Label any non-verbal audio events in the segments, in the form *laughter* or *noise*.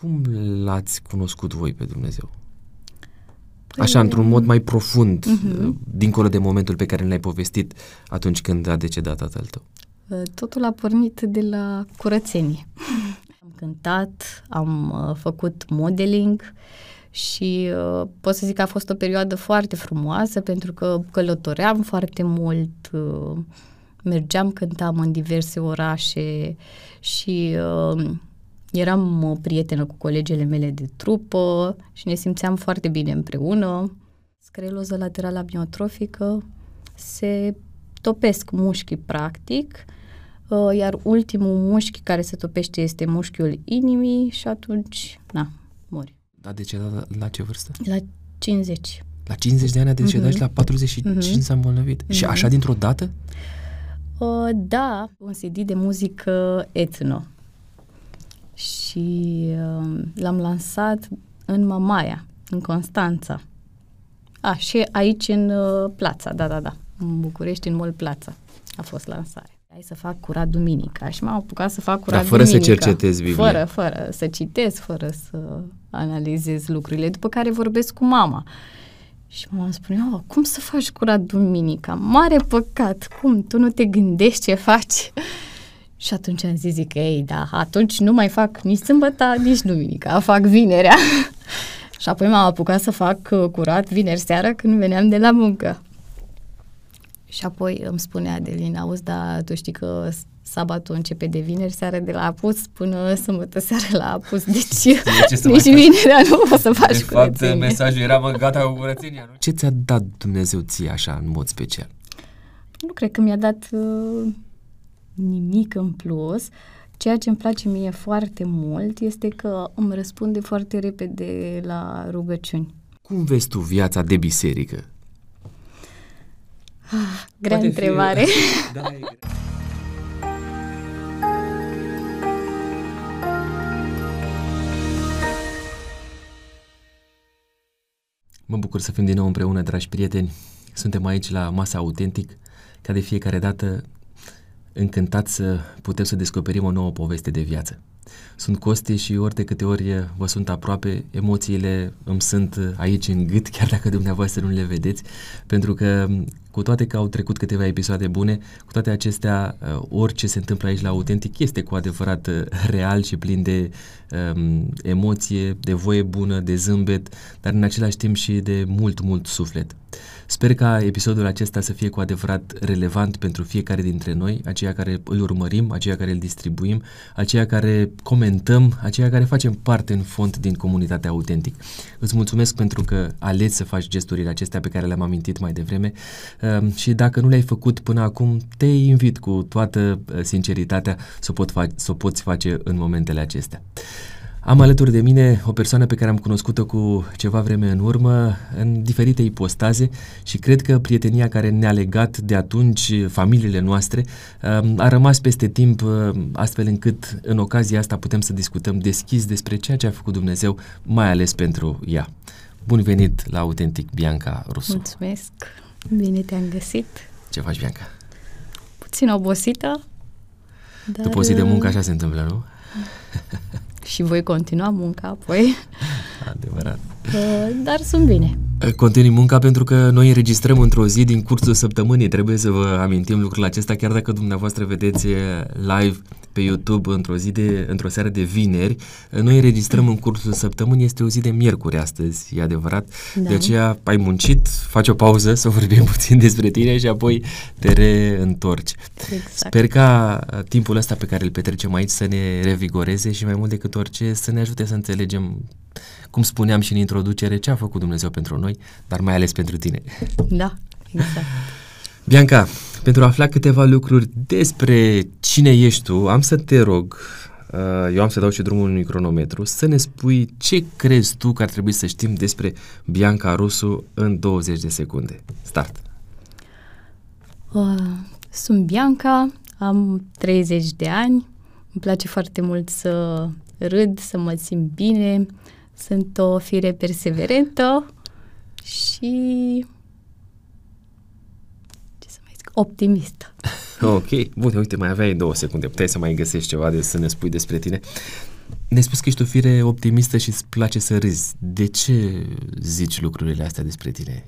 Cum l-ați cunoscut voi pe Dumnezeu? Păi, Așa, într-un mod mai profund, uh-huh. dincolo de momentul pe care ne-ai povestit atunci când a decedat tatăl tău. Uh, totul a pornit de la curățenie. *laughs* Am cântat, am uh, făcut modeling și uh, pot să zic că a fost o perioadă foarte frumoasă pentru că călătoream foarte mult, uh, mergeam, cântam în diverse orașe și uh, eram uh, prietenă cu colegele mele de trupă și ne simțeam foarte bine împreună. Scleroză laterală amiotrofică se topesc mușchii practic, uh, iar ultimul mușchi care se topește este mușchiul inimii și atunci, na, mori. Da, de ce? La, la ce vârstă? La 50. La 50 de ani a decedat uh-huh. și la 45 uh-huh. s-a îmbolnăvit. Uh-huh. Și mhm. așa dintr-o dată? Uh, da, un CD de muzică etno. Și uh, l-am lansat în Mamaia, în Constanța. A, și aici în uh, Plața, da, da, da, în București, în Mall Plața a fost lansarea. Hai să fac curat duminica și m-am apucat să fac curat Dar fără duminica. să cercetezi Biblia. Fără, fără, să citesc, fără să analizez lucrurile, după care vorbesc cu mama. Și mama spune, oh, cum să faci curat duminica? Mare păcat, cum? Tu nu te gândești ce faci? Și atunci am zis, zic, ei, da, atunci nu mai fac nici sâmbătă, nici duminica, fac vinerea. *laughs* și apoi m-am apucat să fac uh, curat vineri seara când veneam de la muncă. Și apoi îmi spunea Adelina, auzi, da, tu știi că sabatul începe de vineri seara de la apus până sâmbătă seara la apus, *laughs* deci de nici vinerea nu poți să faci De fapt, mesajul era, mă, gata cu curățenia, nu? Ce ți-a dat Dumnezeu ție așa, în mod special? Nu cred că mi-a dat uh, nimic în plus. Ceea ce îmi place mie foarte mult este că îmi răspunde foarte repede la rugăciuni. Cum vezi tu viața de biserică? Ah, grea Poate întrebare. Fi... *laughs* da, e *laughs* Mă bucur să fim din nou împreună, dragi prieteni. Suntem aici la Masa Autentic, ca de fiecare dată încântat să putem să descoperim o nouă poveste de viață. Sunt Costi și ori de câte ori vă sunt aproape, emoțiile îmi sunt aici în gât, *laughs* chiar dacă dumneavoastră nu le vedeți, pentru că cu toate că au trecut câteva episoade bune, cu toate acestea, uh, orice se întâmplă aici la Autentic este cu adevărat uh, real și plin de um, emoție, de voie bună, de zâmbet, dar în același timp și de mult, mult suflet. Sper ca episodul acesta să fie cu adevărat relevant pentru fiecare dintre noi, aceia care îl urmărim, aceia care îl distribuim, aceia care comentăm, aceia care facem parte în fond din comunitatea autentic. Îți mulțumesc pentru că aleți să faci gesturile acestea pe care le-am amintit mai devreme ehm, și dacă nu le-ai făcut până acum, te invit cu toată eh, sinceritatea să o, pot fa- să o poți face în momentele acestea. Am alături de mine o persoană pe care am cunoscut-o cu ceva vreme în urmă, în diferite ipostaze și cred că prietenia care ne-a legat de atunci familiile noastre um, a rămas peste timp um, astfel încât în ocazia asta putem să discutăm deschis despre ceea ce a făcut Dumnezeu, mai ales pentru ea. Bun venit la Autentic, Bianca Rusu. Mulțumesc! Bine te-am găsit! Ce faci, Bianca? Puțin obosită, dar... După o zi de muncă așa se întâmplă, nu? Și voi continua munca apoi. Adevărat. Uh, dar sunt bine. Continui munca pentru că noi înregistrăm într-o zi din cursul săptămânii. Trebuie să vă amintim lucrul acesta, chiar dacă dumneavoastră vedeți live pe YouTube într-o zi de, într-o seară de vineri. Noi înregistrăm în cursul săptămânii, este o zi de miercuri astăzi, e adevărat. Da. De aceea ai muncit, faci o pauză să vorbim *laughs* puțin despre tine și apoi te reîntorci. Exact. Sper ca timpul ăsta pe care îl petrecem aici să ne revigoreze și mai mult decât orice să ne ajute să înțelegem cum spuneam și în introducere, ce a făcut Dumnezeu pentru noi, dar mai ales pentru tine. Da, exact. Bianca, pentru a afla câteva lucruri despre cine ești tu, am să te rog, uh, eu am să dau și drumul unui cronometru, să ne spui ce crezi tu că ar trebui să știm despre Bianca Rusu în 20 de secunde. Start! Uh, sunt Bianca, am 30 de ani, îmi place foarte mult să râd, să mă simt bine, sunt o fire perseverentă și ce să mai zic, optimistă. *laughs* ok, bun, uite, mai aveai două secunde, puteai să mai găsești ceva de să ne spui despre tine. Ne-ai spus că ești o fire optimistă și îți place să râzi. De ce zici lucrurile astea despre tine?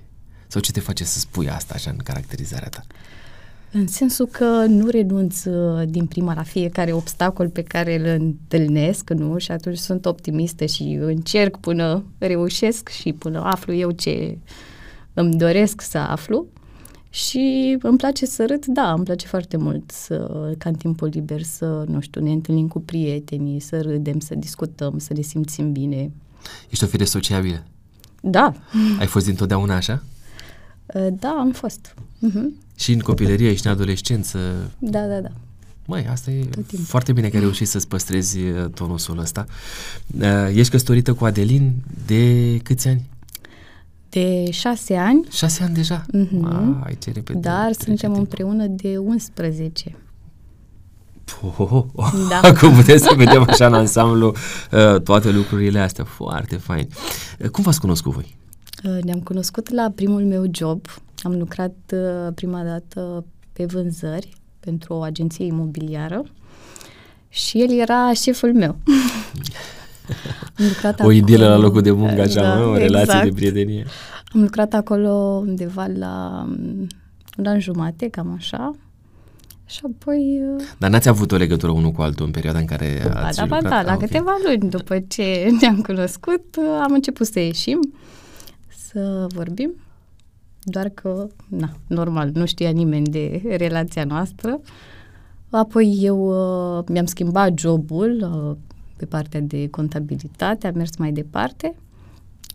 Sau ce te face să spui asta așa în caracterizarea ta? În sensul că nu renunț uh, din prima la fiecare obstacol pe care îl întâlnesc, nu? Și atunci sunt optimistă și încerc până reușesc și până aflu eu ce îmi doresc să aflu. Și îmi place să râd, da, îmi place foarte mult să, ca în timpul liber să, nu știu, ne întâlnim cu prietenii, să râdem, să discutăm, să ne simțim bine. Ești o fire sociabilă? Da. Ai fost dintotdeauna așa? Uh, da, am fost. Uh-huh. Și în copilărie, și în adolescență? Da, da, da. Măi, asta e foarte bine că ai reușit să-ți păstrezi uh, tonusul ăsta. Uh, ești căsătorită cu Adelin de câți ani? De șase ani. Șase ani deja? Mm-hmm. Ai, ce repede. Dar suntem împreună de 11. Oh, oh, oh. Da. *laughs* Acum putem să vedem așa în ansamblu uh, toate lucrurile astea. Foarte fain. Uh, cum v-ați cunoscut voi? Uh, ne-am cunoscut la primul meu job. Am lucrat uh, prima dată pe vânzări pentru o agenție imobiliară și el era șeful meu. *laughs* Am lucrat o idilă la locul de muncă, așa, da, mă, o relație exact. de prietenie. Am lucrat acolo undeva la un an jumate, cam așa. Și apoi... Uh, Dar n-ați avut o legătură unul cu altul în perioada în care ba, ați da, lucrat? Ba, da, la ah, okay. câteva luni după ce ne-am cunoscut, uh, am început să ieșim, să vorbim, doar că, na, normal, nu știa nimeni de relația noastră. Apoi eu uh, mi-am schimbat jobul uh, pe partea de contabilitate, am mers mai departe,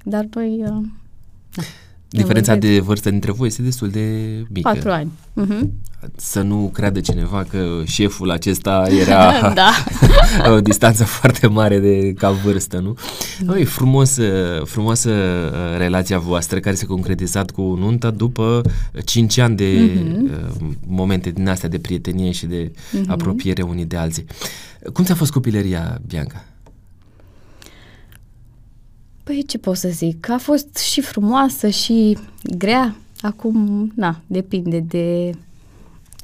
dar noi... Uh, na, Diferența de vârstă dintre voi este destul de mică. Patru ani. Uh-huh. Să nu creadă cineva că șeful acesta era *laughs* da. *laughs* o distanță foarte mare de ca vârstă, nu? Da. E frumos, frumoasă uh, relația voastră care s-a concretizat cu nunta după 5 ani de uh-huh. momente din astea de prietenie și de uh-huh. apropiere unii de alții. Cum ți-a fost copilăria, Bianca? Păi ce pot să zic? A fost și frumoasă și grea. Acum, na, depinde de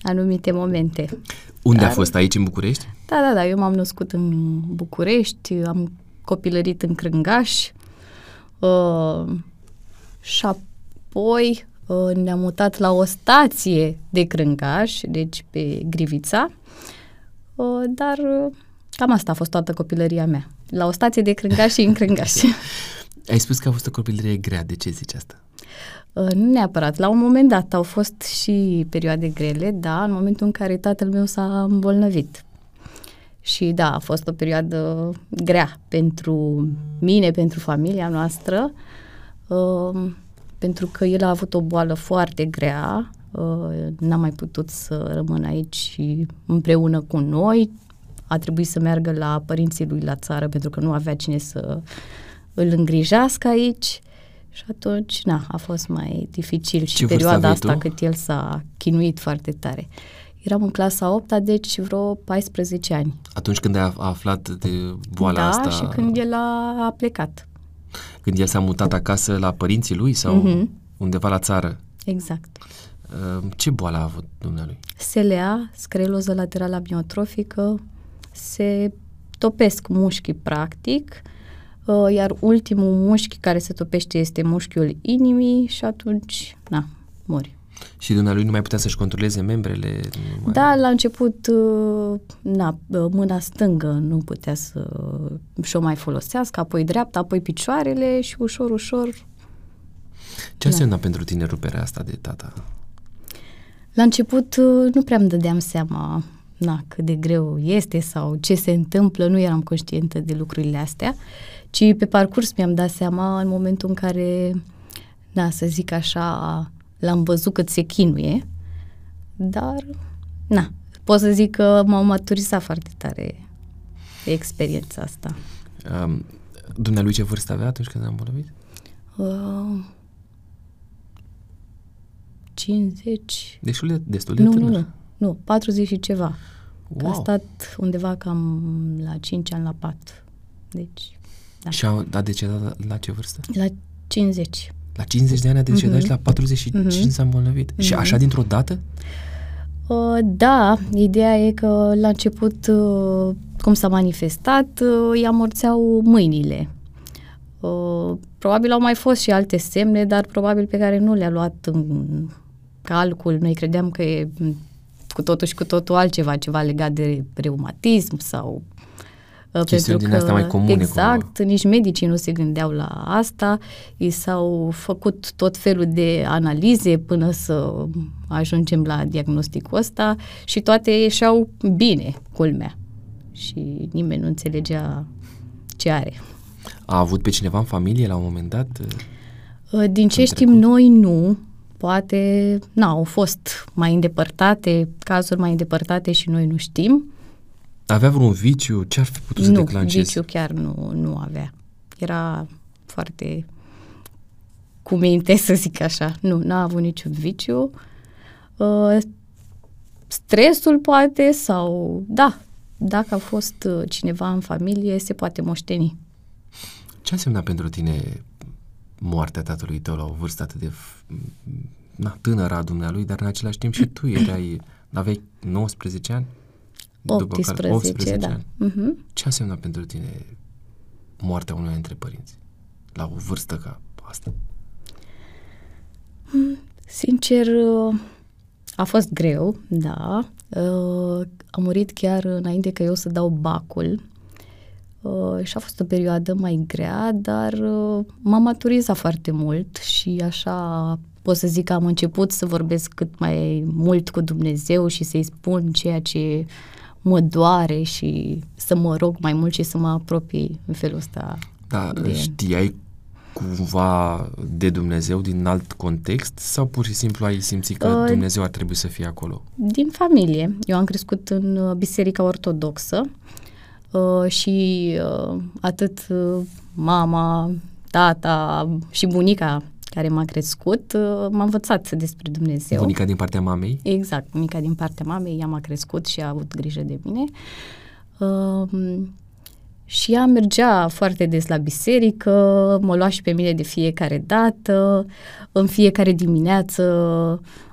anumite momente. Unde Dar, a fost? Aici, în București? Da, da, da. Eu m-am născut în București, am copilărit în Crângaș uh, și apoi uh, ne-am mutat la o stație de Crângaș, deci pe Grivița, uh, dar uh, cam asta a fost toată copilăria mea. La o stație de Crângaș și în Crângaș. *laughs* Ai spus că a fost o copilărie grea. De ce zici asta? Uh, nu neapărat. La un moment dat au fost și perioade grele, da, în momentul în care tatăl meu s-a îmbolnăvit. Și da, a fost o perioadă grea pentru mine, pentru familia noastră, uh, pentru că el a avut o boală foarte grea, uh, n-a mai putut să rămână aici împreună cu noi, a trebuit să meargă la părinții lui la țară pentru că nu avea cine să îl îngrijească aici. Și atunci, na, a fost mai dificil și Ce perioada asta tu? cât el s-a chinuit foarte tare. Eram în clasa 8 deci vreo 14 ani. Atunci când ai aflat de boala da, asta? Da, și când el a, a plecat. Când el s-a mutat acasă la părinții lui sau mm-hmm. undeva la țară? Exact. Uh, ce boală a avut dumnealui? SLA, scleroză laterală amiotrofică, se topesc mușchii practic, uh, iar ultimul mușchi care se topește este mușchiul inimii și atunci, na, mori. Și dumnealui nu mai putea să-și controleze membrele? Mai... Da, la început, uh, na, uh, mâna stângă nu putea să și-o mai folosească, apoi dreapta, apoi picioarele și ușor, ușor... Ce înseamnă pentru tine ruperea asta de tata? La început nu prea îmi dădeam seama na, cât de greu este sau ce se întâmplă, nu eram conștientă de lucrurile astea, ci pe parcurs mi-am dat seama în momentul în care, na, să zic așa, l-am văzut cât se chinuie, dar, na, pot să zic că m-au maturizat foarte tare experiența asta. Um, dumnealui ce vârstă avea atunci când am îmbolnăvit? Uh, 50. Destul de, destul de nu, tânăr. Nu, nu, nu, 40 și ceva. Wow. a stat undeva cam la 5 ani la pat. Deci, da. Și a, a decedat la, la ce vârstă? La 50. La 50 de ani a decedat uh-huh. și la 45 uh-huh. s-a îmbolnăvit. Uh-huh. Și așa dintr-o dată? Uh, da, ideea e că la început uh, cum s-a manifestat, uh, îi amorțeau mâinile. Uh, probabil au mai fost și alte semne, dar probabil pe care nu le-a luat în calcul. Noi credeam că e cu totul și cu totul altceva, ceva legat de reumatism sau uh, Chestiuni pentru că, astea mai comune. Exact, cumva. nici medicii nu se gândeau la asta. I s-au făcut tot felul de analize până să ajungem la diagnosticul ăsta și toate ieșeau bine, culmea. Și nimeni nu înțelegea ce are. A avut pe cineva în familie la un moment dat? Uh, din ce știm trecut? noi, nu. Poate, nu, au fost mai îndepărtate, cazuri mai îndepărtate și noi nu știm. Avea vreun viciu? Ce ar fi putut să declanșeze? Nu, viciu chiar nu, nu avea. Era foarte cu minte, să zic așa. Nu, n-a avut niciun viciu. Uh, stresul poate sau, da, dacă a fost uh, cineva în familie, se poate moșteni. Ce a însemnat pentru tine moartea tatălui tău la o vârstă atât de na, tânără a dumnealui, dar în același timp și tu erai, aveai 19 ani? 18, care, 18 da. Ani. Uh-huh. Ce a însemnat pentru tine moartea unui dintre părinți la o vârstă ca asta? Hmm, sincer, a fost greu, da. Uh, a murit chiar înainte că eu să dau bacul Uh, și a fost o perioadă mai grea, dar uh, m-am maturizat foarte mult și așa pot să zic că am început să vorbesc cât mai mult cu Dumnezeu și să-i spun ceea ce mă doare și să mă rog mai mult și să mă apropii în felul ăsta. Da, de... știai cumva de Dumnezeu din alt context sau pur și simplu ai simțit că uh, Dumnezeu ar trebui să fie acolo? Din familie. Eu am crescut în uh, Biserica Ortodoxă Uh, și uh, atât uh, mama, tata și bunica care m-a crescut, m-a învățat despre Dumnezeu. Bunica din partea mamei? Exact, bunica din partea mamei, ea m-a crescut și a avut grijă de mine. Uh, și ea mergea foarte des la biserică, mă lua și pe mine de fiecare dată, în fiecare dimineață Uh,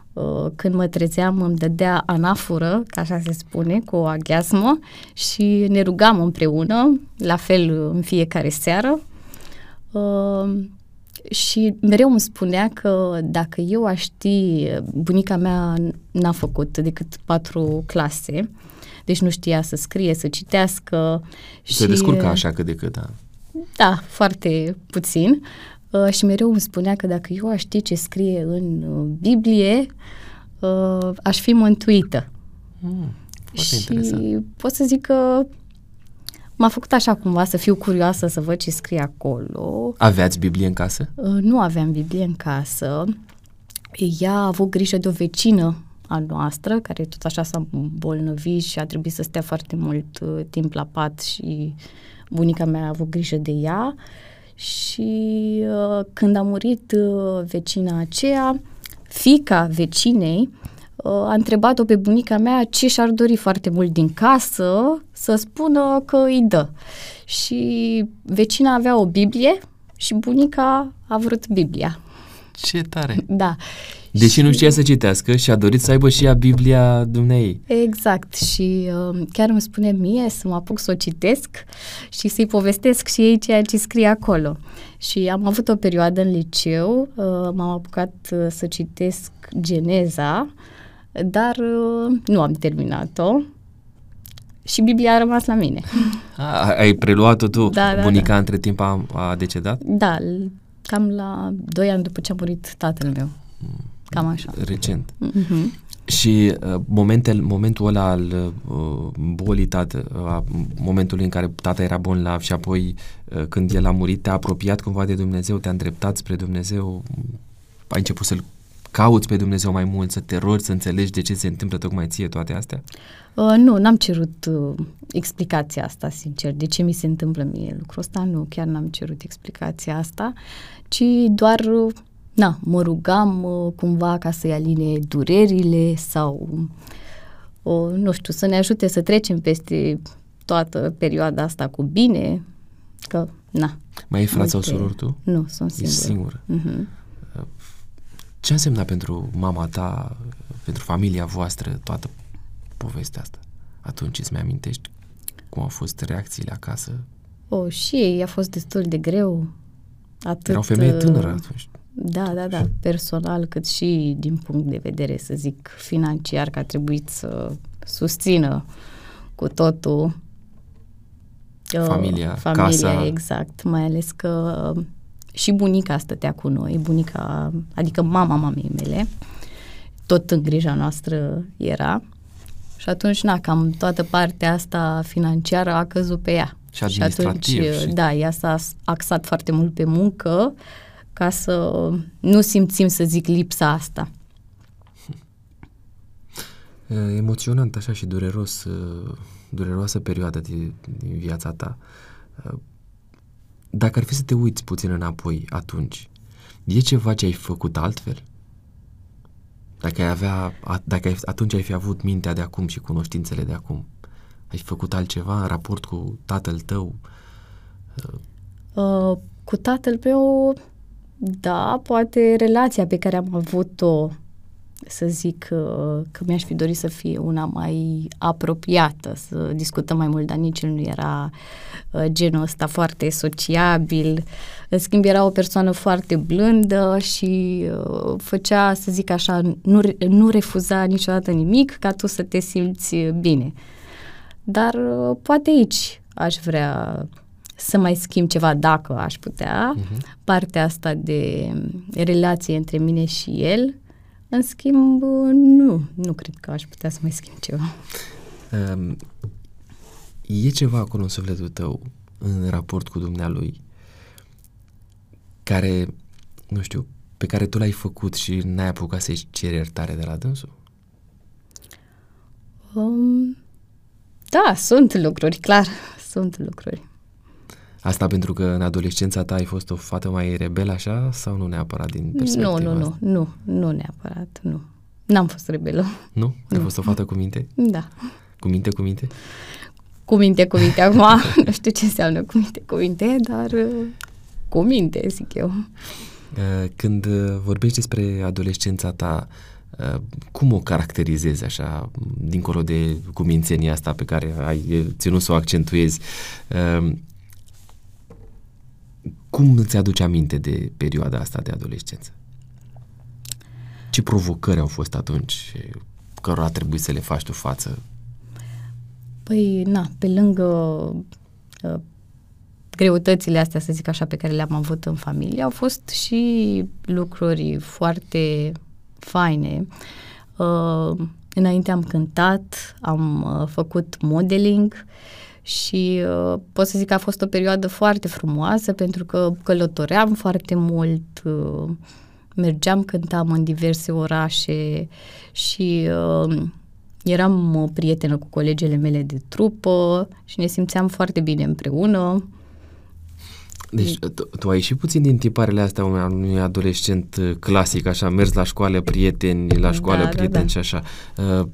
când mă trezeam îmi dădea anafură, ca așa se spune, cu o aghiasmă și ne rugam împreună, la fel în fiecare seară. Uh, și mereu îmi spunea că dacă eu aș ști, bunica mea n-a făcut decât patru clase, deci nu știa să scrie, să citească. Se și, descurca așa cât de cât, da. Da, foarte puțin. Uh, și mereu îmi spunea că dacă eu aș ști ce scrie în uh, Biblie, uh, aș fi mântuită. Mm, și interesant. pot să zic că m-a făcut așa cumva să fiu curioasă să văd ce scrie acolo. Aveați Biblie în casă? Uh, nu aveam Biblie în casă. Ea a avut grijă de o vecină a noastră, care tot așa s-a îmbolnăvit și a trebuit să stea foarte mult uh, timp la pat și bunica mea a avut grijă de ea. Uh, și uh, când a murit uh, vecina aceea, fica vecinei uh, a întrebat-o pe bunica mea ce și-ar dori foarte mult din casă să spună că îi dă. Și vecina avea o Biblie și bunica a vrut Biblia. Ce tare! Da. Deși și... nu știa să citească și a dorit să aibă și ea Biblia dumnei. Exact și uh, chiar îmi spune mie să mă apuc să o citesc și să-i povestesc și ei ceea ce scrie acolo. Și am avut o perioadă în liceu, uh, m-am apucat uh, să citesc Geneza, dar uh, nu am terminat-o și Biblia a rămas la mine. *laughs* A, ai preluat-o tu? Da, da, Bunica da. între timp a, a decedat? Da, cam la 2 ani după ce a murit tatăl meu. Mm. Cam așa. Recent. Mm-hmm. Și uh, momentel, momentul ăla al uh, bolii tată, uh, momentul în care tata era bolnav și apoi uh, când el a murit, te-a apropiat cumva de Dumnezeu, te-a îndreptat spre Dumnezeu, ai început să-L cauți pe Dumnezeu mai mult, să te rogi, să înțelegi de ce se întâmplă tocmai ție toate astea? Uh, nu, n-am cerut uh, explicația asta, sincer, de ce mi se întâmplă mie lucrul ăsta, nu, chiar n-am cerut explicația asta, ci doar uh, na, mă rugam uh, cumva ca să-i aline durerile sau, uh, nu știu, să ne ajute să trecem peste toată perioada asta cu bine, că, na. Mai ai frați sau surori tu? Nu, sunt singură. Ești singură. Uh-huh. Ce însemna pentru mama ta, pentru familia voastră, toată povestea asta? Atunci îți mai amintești? Cum au fost reacțiile acasă? O, și ei a fost destul de greu. Atât, Era o femeie tânără atunci. Da, da, da, personal, cât și din punct de vedere, să zic, financiar, că a trebuit să susțină cu totul familia, familia casa. exact, mai ales că și bunica stătea cu noi, bunica, adică mama mamei mele, tot în grija noastră era. Și atunci, na, cam toată partea asta financiară a căzut pe ea. Și administrativ. Și atunci, și... da, ea s-a axat foarte mult pe muncă ca să nu simțim, să zic, lipsa asta. Emoționant așa și dureros, dureroasă perioadă din, din viața ta. Dacă ar fi să te uiți puțin înapoi atunci, e ceva ce ai făcut altfel? Dacă ai avea, dacă ai, atunci ai fi avut mintea de acum și cunoștințele de acum, ai făcut altceva în raport cu tatăl tău? Uh, cu tatăl meu, da, poate relația pe care am avut-o să zic uh, că mi-aș fi dorit să fie una mai apropiată, să discutăm mai mult, dar nici el nu era uh, genul ăsta foarte sociabil. În schimb, era o persoană foarte blândă și uh, făcea, să zic așa, nu, nu refuza niciodată nimic ca tu să te simți bine. Dar poate aici aș vrea să mai schimb ceva dacă aș putea. Uh-huh. Partea asta de relație între mine și el, în schimb, nu, nu cred că aș putea să mai schimb ceva. Um, e ceva acolo în sufletul tău, în raport cu dumnealui, care, nu știu, pe care tu l-ai făcut și n-ai apucat să-i ceri iertare de la dânsul? Um, da, sunt lucruri, clar, sunt lucruri. Asta pentru că în adolescența ta ai fost o fată mai rebelă așa sau nu neapărat din perspectiva Nu, nu, asta? nu, nu, nu neapărat, nu. N-am fost rebelă. Nu? Ai nu. fost o fată cu minte? Da. Cu minte, cu minte? Cu minte, cu minte. Acum *laughs* nu știu ce înseamnă cu minte, cu minte, dar uh, cu minte, zic eu. Uh, când uh, vorbești despre adolescența ta, cum o caracterizezi așa, dincolo de cumințenia asta pe care ai ținut să o accentuezi? Cum îți aduce aminte de perioada asta de adolescență? Ce provocări au fost atunci cărora a trebuit să le faci tu față? Păi, na, pe lângă uh, greutățile astea, să zic așa, pe care le-am avut în familie, au fost și lucruri foarte faine. Uh, înainte am cântat, am uh, făcut modeling, uh, și uh, pot să zic că a fost o perioadă foarte frumoasă pentru că călătoream foarte mult, uh, mergeam, cântam în diverse orașe și uh, eram o prietenă cu colegele mele de trupă și ne simțeam foarte bine împreună. Deci tu, tu ai ieșit puțin din tiparele astea unui adolescent uh, clasic, așa, mers la școală, prieteni, la școală, da, prieteni da, da. și așa. Uh,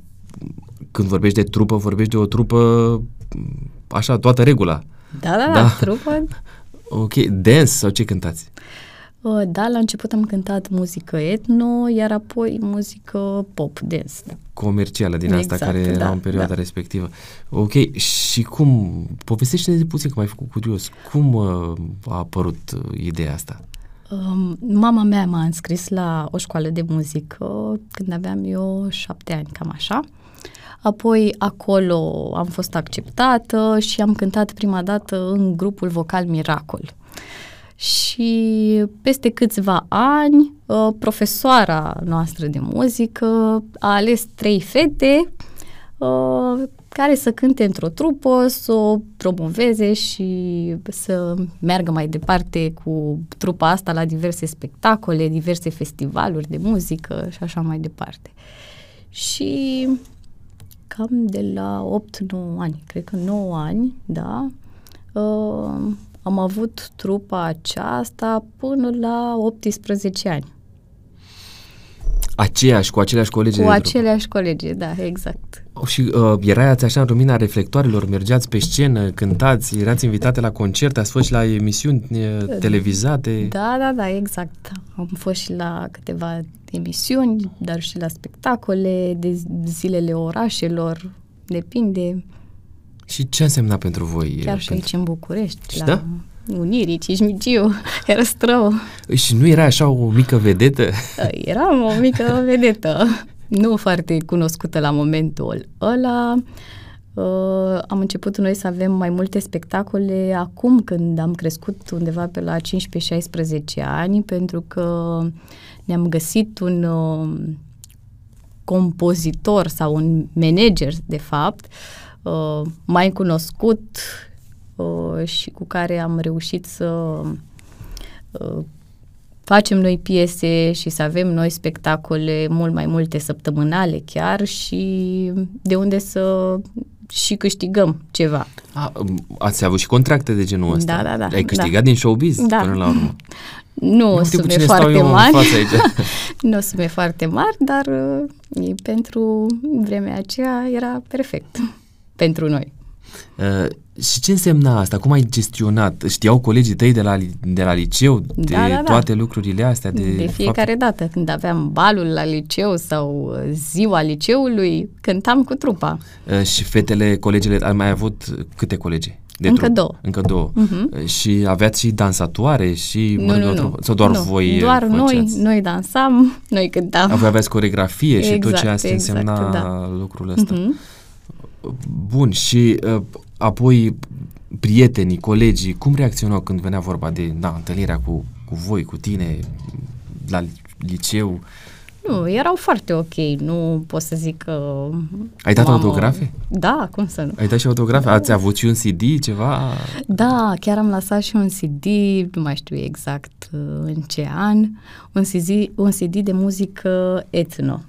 când vorbești de trupă, vorbești de o trupă așa, toată regula. Da, da, da, da. trupă. Ok, dance sau ce cântați? Uh, da, la început am cântat muzică etno, iar apoi muzică pop, dance. Da. Comercială din exact, asta care da, era în perioada da. respectivă. Ok, și cum, povestește-ne puțin că m-ai făcut curios, cum uh, a apărut uh, ideea asta? Um, mama mea m-a înscris la o școală de muzică când aveam eu șapte ani, cam așa. Uh, Apoi acolo am fost acceptată și am cântat prima dată în grupul vocal Miracol. Și peste câțiva ani, uh, profesoara noastră de muzică a ales trei fete uh, care să cânte într-o trupă, să o promoveze și să meargă mai departe cu trupa asta la diverse spectacole, diverse festivaluri de muzică și așa mai departe. Și cam de la 8-9 ani, cred că 9 ani, da, uh, am avut trupa aceasta până la 18 ani. Aceeași, cu aceleași colegi? Cu aceleași colegi, da, exact. Oh, și uh, erați așa în lumina reflectoarelor, mergeați pe scenă, cântați, erați invitate la concerte, ați fost și la emisiuni uh, televizate? Da, da, da, exact. Am fost și la câteva emisiuni, dar și la spectacole de zilele orașelor, depinde. Și ce însemna pentru voi? Chiar și aici în București, Și la da? Unirii, Cismigiu, *laughs* Erăstrău. Și nu era așa o mică vedetă? Eram o mică vedetă, *laughs* nu foarte cunoscută la momentul ăla. Uh, am început noi să avem mai multe spectacole acum când am crescut undeva pe la 15-16 ani pentru că ne-am găsit un uh, compozitor sau un manager, de fapt, uh, mai cunoscut uh, și cu care am reușit să uh, facem noi piese și să avem noi spectacole mult mai multe săptămânale chiar și de unde să și câștigăm ceva. A, ați avut și contracte de genul ăsta? Da, da, da. Ai câștigat da. din showbiz da. până la urmă? Nu, nu sume cine foarte stau eu mari. În față aici. *laughs* nu sume foarte mari, dar uh, pentru vremea aceea era perfect pentru noi. Uh, și ce însemna asta? Cum ai gestionat? Știau colegii tăi de la, de la liceu de Da, da, da. toate lucrurile astea? De, De fiecare dată când aveam balul la liceu sau uh, ziua liceului, cântam cu trupa. Uh, și fetele, colegele, ai mai avut câte colegi? De Încă trup? două. Încă două. Mhm. Uh, Și aveați și dansatoare și... mă Nu, rog, nu, o nu. trupă? Sau doar nu. voi Doar noi, făceați? noi dansam, *laughs* noi cântam. A, Voi aveați coregrafie și tot ce Exact, asta exact, însemna da. lucrul ăsta. Mhm. Bun, și uh, apoi prietenii, colegii, cum reacționau când venea vorba de da, întâlnirea cu, cu voi, cu tine, la liceu? Nu, erau foarte ok, nu pot să zic că... Ai dat mamă- autografe? Da, cum să nu. Ai dat și autografe? Ați avut și un CD, ceva? Da, chiar am lăsat și un CD, nu mai știu exact uh, în ce an, un CD, un CD de muzică etno.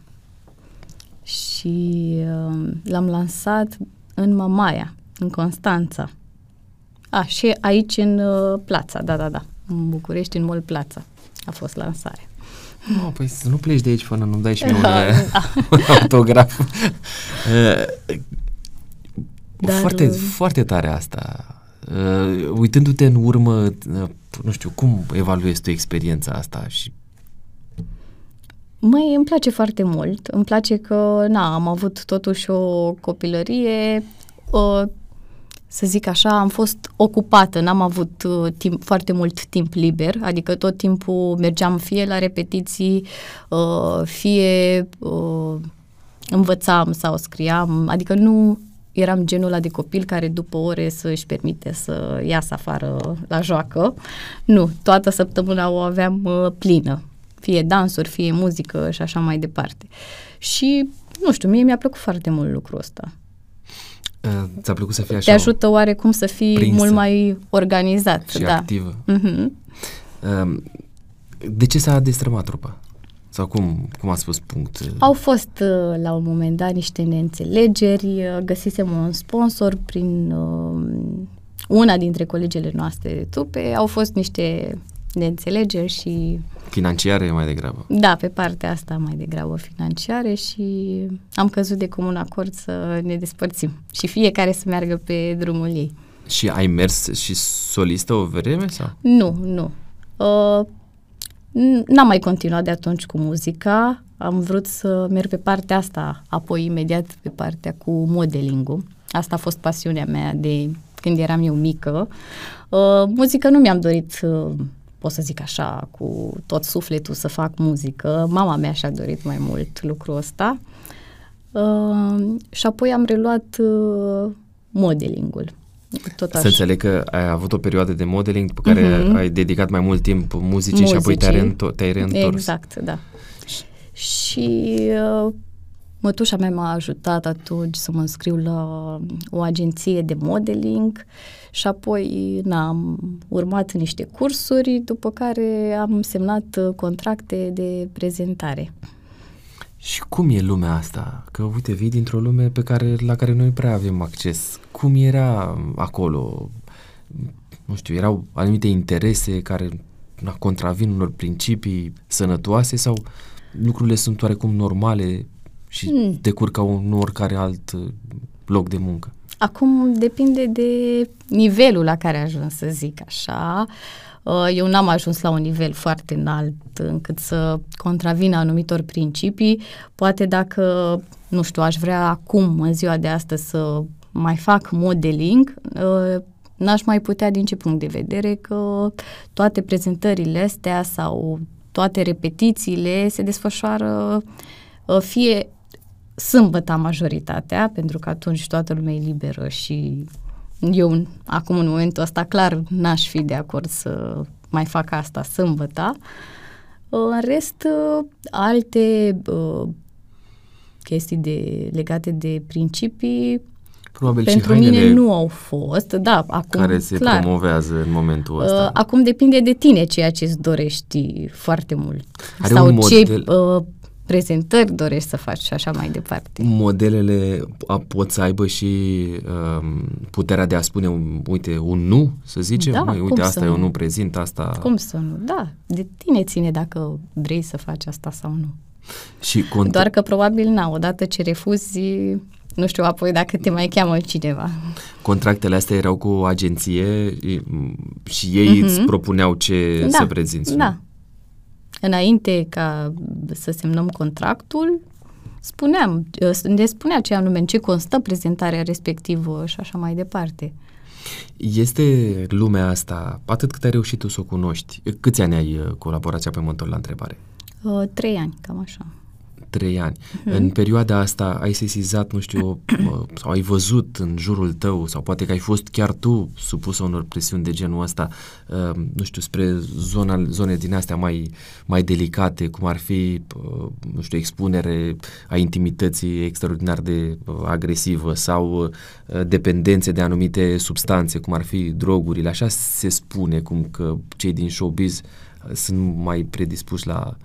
Și uh, l-am lansat în Mamaia, în Constanța. A, și aici în uh, Plața, da, da, da, în București, în Mall Plața a fost lansarea. Oh, păi să nu pleci de aici până nu-mi dai și mie un, Da. *laughs* un autograf. Uh, Dar, foarte, uh, foarte tare asta. Uh, uitându-te în urmă, uh, nu știu, cum evaluezi tu experiența asta și Măi, îmi place foarte mult. Îmi place că, na, am avut totuși o copilărie, o, să zic așa, am fost ocupată, n-am avut uh, timp, foarte mult timp liber, adică tot timpul mergeam fie la repetiții, uh, fie uh, învățam sau scriam, adică nu eram genul ăla de copil care după ore să își permite să iasă afară la joacă. Nu, toată săptămâna o aveam uh, plină, fie dansuri, fie muzică și așa mai departe. Și, nu știu, mie mi-a plăcut foarte mult lucrul ăsta. uh, ți-a plăcut să fii așa Te ajută oarecum să fii prinsă mult mai organizat. și da. activă? Mhm. Uh, de ce s-a destrămat trupa? Sau cum, cum a spus punct? Au fost uh, la un moment dat niște neînțelegeri, uh, găsisem un sponsor prin uh, una dintre colegele noastre de trupe, au fost niște neînțelegeri și Financiare mai degrabă. da, pe partea asta mai degrabă financiare și am căzut de comun acord să ne despărțim și fiecare să meargă pe drumul ei. Și ai mers și solistă o vreme sau? Nu, nu. Uh, n- n-am mai continuat de atunci cu muzica. Am vrut să merg pe partea asta, apoi imediat pe partea cu modeling-ul. Asta a fost pasiunea mea de când eram eu mică. Uh, muzică nu mi-am dorit, uh, pot să zic așa, cu tot sufletul să fac muzică. Mama mea și-a dorit mai mult lucrul ăsta. Uh, și apoi am reluat uh, modeling-ul. Tot Să așa. înțeleg că ai avut o perioadă de modeling pe care Mhm. ai dedicat mai mult timp muzicii, și apoi te-ai, Muzicii. reînto- te-ai reîntors. Exact, da. Și uh, mătușa mea m-a ajutat atunci să mă înscriu la o agenție de modeling și apoi na, am urmat niște cursuri, după care am semnat uh, contracte de prezentare. Și cum e lumea asta? Că uite, vii dintr-o lume pe care, la care noi prea avem acces. Cum era acolo? Nu știu, erau anumite interese care na, contravin unor principii sănătoase sau lucrurile sunt oarecum normale și Hmm. te curcă un oricare alt uh, loc de muncă? Acum depinde de nivelul la care ajuns, să zic așa. Uh, Eu n-am ajuns la un nivel foarte înalt încât să contravină anumitor principii. Poate dacă, nu știu, aș vrea acum, în ziua de astăzi, să mai fac modeling, uh, n-aș mai putea din ce punct de vedere că toate prezentările astea sau toate repetițiile se desfășoară uh, fie sâmbătă majoritatea, pentru că atunci toată lumea e liberă și eu acum în momentul ăsta clar n-aș fi de acord să mai fac asta sâmbătă. În rest, alte uh, chestii de, legate de principii Probabil pentru și mine nu au fost, da, acum care se clar. promovează în momentul ăsta. Uh, acum depinde de tine ceea ce îți dorești foarte mult. Are Sau un model... ce uh, prezentări dorești să faci și așa mai departe. Modelele a, pot să aibă și uh, puterea de a spune, un, uite, un nu, să zicem? Da, Măi, uite, asta eu nu prezint, asta... Cum să nu? Da, de tine ține dacă vrei să faci asta sau nu. Și cont- Doar că probabil, na, odată ce refuzi, nu știu apoi dacă te mai cheamă cineva. Contractele astea erau cu o agenție și ei mm-hmm. îți propuneau ce da, să prezinți. Da. Înainte ca să semnăm contractul, spuneam, ne spunea ce anume, în ce constă prezentarea respectivă și așa mai departe. Este lumea asta, atât cât ai reușit tu să o cunoști, câți ani ai uh, colaborația pe motor la întrebare? Uh, trei ani, cam așa trei ani. Uh-huh. În perioada asta ai sesizat, nu știu, *clears throat* sau ai văzut în jurul tău, sau poate că ai fost chiar tu supusă unor presiuni de genul ăsta, uh, nu știu, spre zona, zone din astea mai, mai delicate, cum ar fi, uh, nu știu, expunere a intimității extraordinar de uh, agresivă sau uh, dependențe de anumite substanțe, cum ar fi drogurile. Așa se spune, cum că cei din showbiz uh, sunt mai predispuși la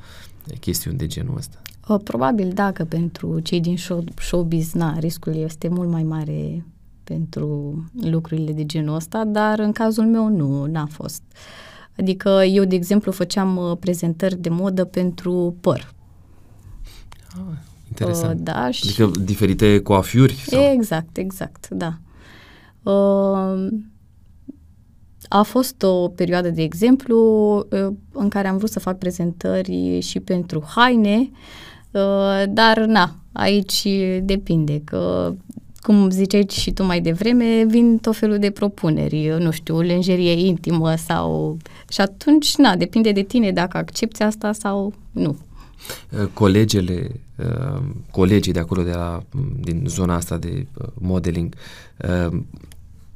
chestiuni de genul ăsta. Probabil da, că pentru cei din show, showbiz, na, riscul este mult mai mare pentru lucrurile de genul ăsta, dar în cazul meu nu, n-a fost. Adică eu, de exemplu, făceam uh, prezentări de modă pentru păr. Ah, interesant. Uh, da, și... Adică diferite coafiuri? Sau? Exact, exact, da. Uh, a fost o perioadă, de exemplu, uh, în care am vrut să fac prezentări și pentru haine, uh, Uh, dar, na, aici depinde, că cum ziceai și tu mai devreme, vin tot felul de propuneri, nu știu, lenjerie intimă sau... Și atunci, na, depinde de tine dacă accepti asta sau nu. Uh, colegele, uh, colegii de acolo, de la, din zona asta de modeling,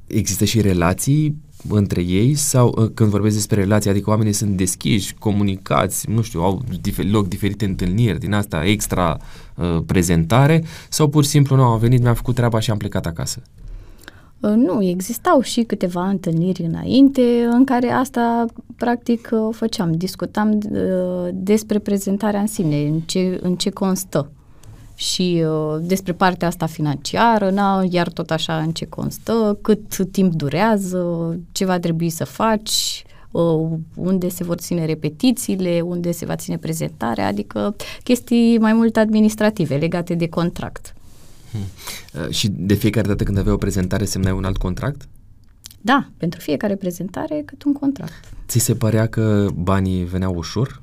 există și relații între ei sau uh, când vorbesc despre relații, adică oamenii sunt deschiși, comunicați, nu știu, au difer- loc diferite întâlniri din asta, extra uh, prezentare sau pur și simplu nu, am venit, mi-am făcut treaba și am plecat acasă? Uh, nu, existau și câteva întâlniri înainte în care asta practic uh, făceam, discutam despre prezentarea în sine, în ce, în ce constă și uh, despre partea asta financiară, na, iar tot așa în ce constă, cât timp durează, ce va trebui să faci, uh, unde se vor ține repetițiile, unde se va ține prezentarea, adică chestii mai mult administrative legate de contract. Hmm. Uh, și de fiecare dată când aveai o prezentare semnai un alt contract? Da, pentru fiecare prezentare cât un contract. Ți se părea că banii veneau ușor?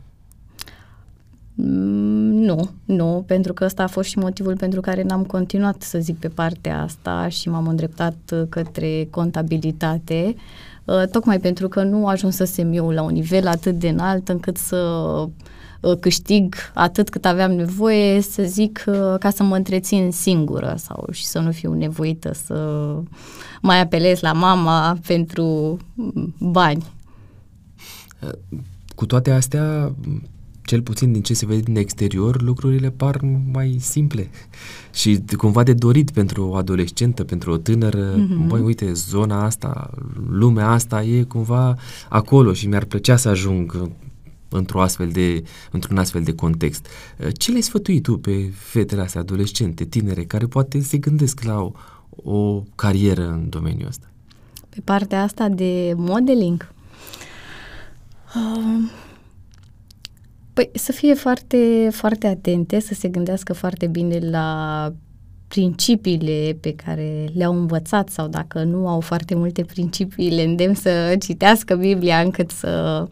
Mm, nu, nu, pentru că ăsta a fost și motivul pentru care n-am continuat, să zic, pe partea asta și m-am îndreptat uh, către contabilitate, uh, tocmai pentru că nu ajunsesem eu la un nivel atât de înalt încât să uh, câștig atât cât aveam nevoie, să zic, ca să mă întrețin singură sau și să nu fiu nevoită să mai apelez la mama pentru mm, bani. Cu toate astea, cel puțin din ce se vede din exterior, lucrurile par mai simple *laughs* și cumva de dorit pentru o adolescentă, pentru o tânără. Mm-hmm. Băi, uite, zona asta, lumea asta e cumva acolo și mi-ar plăcea să ajung într-o astfel de, într-un astfel de context. Ce le-ai sfătuit tu pe fetele astea, adolescente, tinere, care poate se gândesc la o, o carieră în domeniul ăsta? Pe partea asta de modeling? Uh Păi să fie foarte, foarte atente, să se gândească foarte bine la principiile pe care le-au învățat sau dacă nu au foarte multe principii, le îndemn să citească Biblia încât să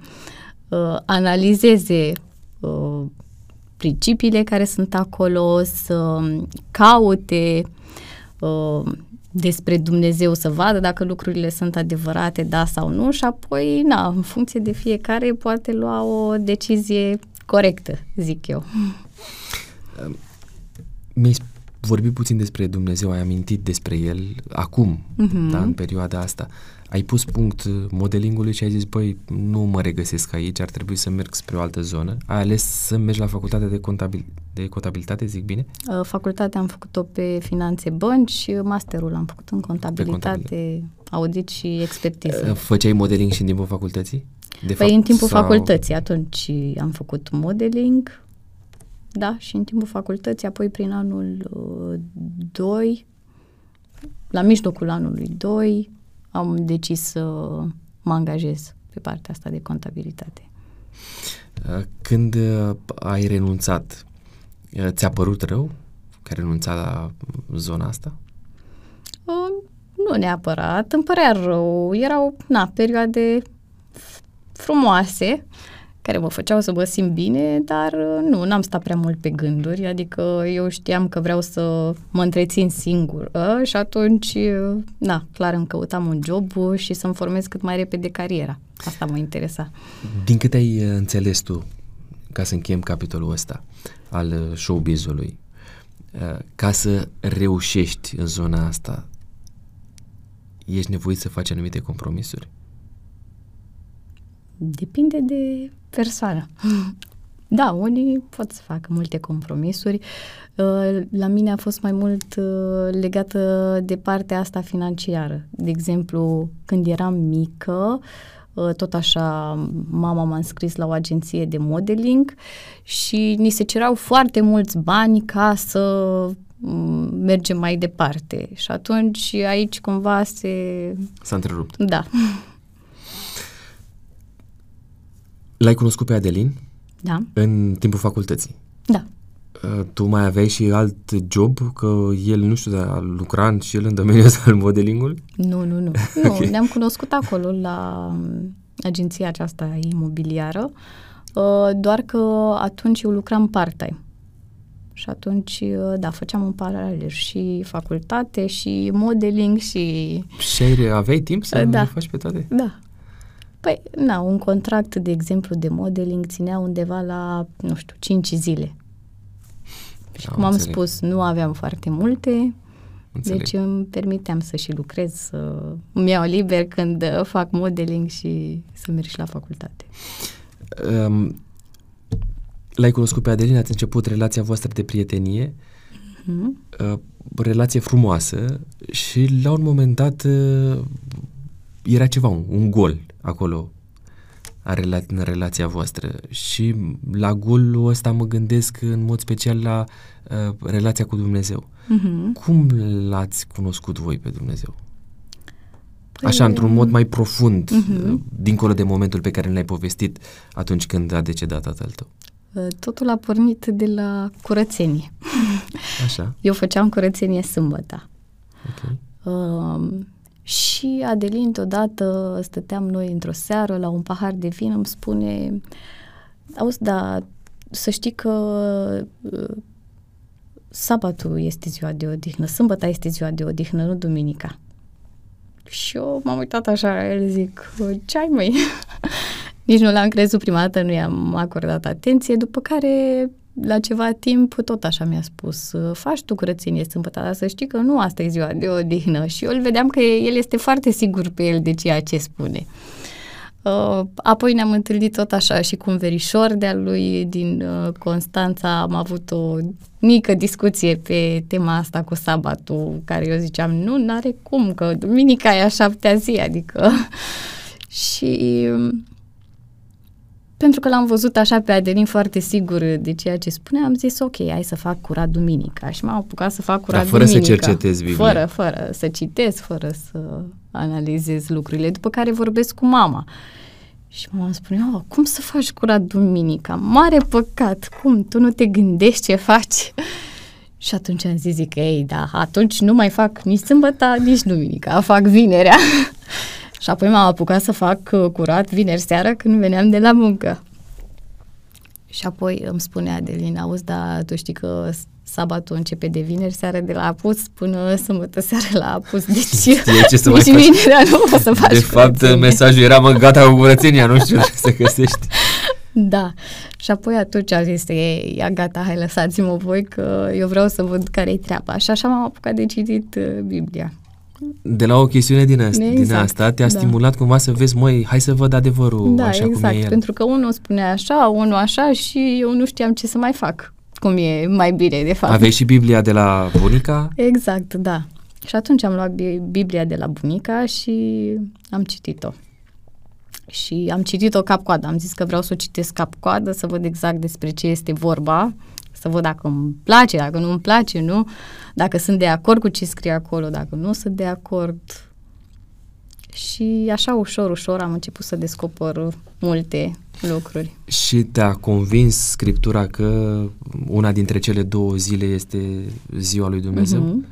uh, analizeze uh, principiile care sunt acolo, să caute uh, despre Dumnezeu să vadă dacă lucrurile sunt adevărate, da sau nu. Și apoi, na, în funcție de fiecare poate lua o decizie corectă, zic eu. Mi-ai vorbit puțin despre Dumnezeu, ai amintit despre El acum, uh-huh. da, în perioada asta. Ai pus punct modelingului și ai zis, băi, nu mă regăsesc aici, ar trebui să merg spre o altă zonă. Ai ales să mergi la facultatea de, contabil, de contabilitate, zic bine? Uh, facultatea am făcut-o pe finanțe bănci și masterul am făcut în contabilitate, audit și expertiză. Uh, făceai modeling și în timpul facultății? De păi fapt, în timpul sau... facultății, atunci am făcut modeling, da, și în timpul facultății, apoi prin anul uh, 2, la mijlocul anului 2, am decis să mă angajez pe partea asta de contabilitate. Uh, când uh, ai renunțat, uh, ți-a părut rău că ai renunțat la zona asta? Nu neapărat, îmi părea rău. Erau, na, perioade frumoase care mă făceau să mă simt bine, dar nu, n-am stat prea mult pe gânduri, adică eu știam că vreau să mă întrețin singur ă, și atunci, na, clar îmi căutam un job și să-mi formez cât mai repede cariera. Asta mă interesa. Din câte ai înțeles tu, ca să încheiem capitolul ăsta al showbiz-ului, ă, ca să reușești în zona asta, ești nevoit să faci anumite compromisuri? Depinde de persoană. Da, unii pot să facă multe compromisuri. Uh, la mine a fost mai mult uh, legată de partea asta financiară. De exemplu, când eram mică, uh, tot așa, mama m-a înscris la o agenție de modeling și ni se cereau foarte mulți bani ca să mm, mergem mai departe. Și atunci aici cumva se... S-a întrerupt. Da. L-ai cunoscut pe Adelin? Da. În timpul facultății? Da. Uh, tu mai aveai și alt job? Că el, nu știu, dar lucra și el în domeniul ăsta al modelingului? Nu, nu, nu. *laughs* Nu, okay. ne-am cunoscut acolo la um, agenția aceasta imobiliară, uh, doar că atunci eu lucram part-time. Și atunci, uh, da, făceam în paralel și facultate și modeling și... Și aveai timp să da. le faci pe toate? Da. Păi, na, un contract, de exemplu, de modeling ținea undeva la, nu știu, 5 zile. Și da, cum am înțeleg. spus, nu aveam foarte multe, înțeleg. deci îmi permiteam să și lucrez, să îmi iau liber când uh, fac modeling și să merg și la facultate. Um, l-ai cunoscut pe Adelina, ați început relația voastră de prietenie, uh-huh. uh, relație frumoasă și la un moment dat uh, era ceva, un, un gol acolo a rela- în relația voastră și la golul ăsta mă gândesc în mod special la uh, relația cu Dumnezeu. Uh-huh. Cum l-ați cunoscut voi pe Dumnezeu? Păi, Așa, într-un mod mai profund, uh-huh. dincolo de momentul pe care l-ai povestit atunci când a decedat tatăl tău. Uh, totul a pornit de la curățenie. Așa. *laughs* Eu făceam curățenie sâmbătă. Okay. Uh, și Adelin, odată stăteam noi într-o seară la un pahar de vin, îmi spune, auzi, da, să știi că uh, sabatul este ziua de odihnă, sâmbăta este ziua de odihnă, nu duminica. Și eu m-am uitat așa la el, zic, ce ai măi? *laughs* Nici nu l-am crezut prima dată, nu i-am acordat atenție, după care la ceva timp tot așa mi-a spus, faci tu curățenie sâmbătă, dar să știi că nu asta e ziua de odihnă. Și eu îl vedeam că el este foarte sigur pe el de ceea ce spune. Uh, apoi ne-am întâlnit tot așa și cu un verișor de-a lui din uh, Constanța. Am avut o mică discuție pe tema asta cu sabatul, care eu ziceam, nu, n-are cum, că duminica e a șaptea zi, adică... *laughs* și pentru că l-am văzut așa pe Adelin foarte sigur de ceea ce spune, am zis ok, hai să fac curat duminica și m-am apucat să fac curat Dar fără duminica. să cercetezi Biblia. Fără, fără să citesc, fără să analizez lucrurile, după care vorbesc cu mama. Și mama spune, oh, cum să faci curat duminica? Mare păcat, cum? Tu nu te gândești ce faci? *laughs* Și atunci am zis, zic, ei, da, atunci nu mai fac nici sâmbătă, nici duminica, fac vinerea. *laughs* Și apoi m-am apucat să fac uh, curat vineri seara când veneam de la muncă. Și apoi îmi spunea Adelina, auzi, dar tu știi că sabatul începe de vineri seara de la apus până sâmbătă seara la apus. *laughs* Deci, Știi ce să mai faci? vinerea nu poți să faci De fapt, curățenie. mesajul era, mă, gata cu curățenia, nu știu ce să găsești. *laughs* Da. Și apoi atunci a zis, e, ia gata, hai lăsați-mă voi că eu vreau să văd care-i treaba. Și așa m-am apucat de citit uh, Biblia. De la o chestiune din asta, din Exact, asta te-a da. stimulat cumva să vezi, măi, hai să văd adevărul da, așa cum exact. e el. Pentru că unul spunea așa, unul așa și eu nu știam ce să mai fac. Cum e mai bine, de fapt. Aveai și Biblia de la bunica? Exact, da. Și atunci am luat Bi- Biblia de la bunica și am citit-o. Și am citit-o cap-coadă. Am zis că vreau să o citesc cap-coadă, să văd exact despre ce este vorba, să văd dacă îmi place, dacă nu îmi place, nu? Dacă sunt de acord cu ce scrie acolo, dacă nu sunt de acord. Și așa ușor, ușor am început să descoper multe lucruri. Și te-a convins Scriptura că una dintre cele două zile este ziua lui Dumnezeu? Mhm.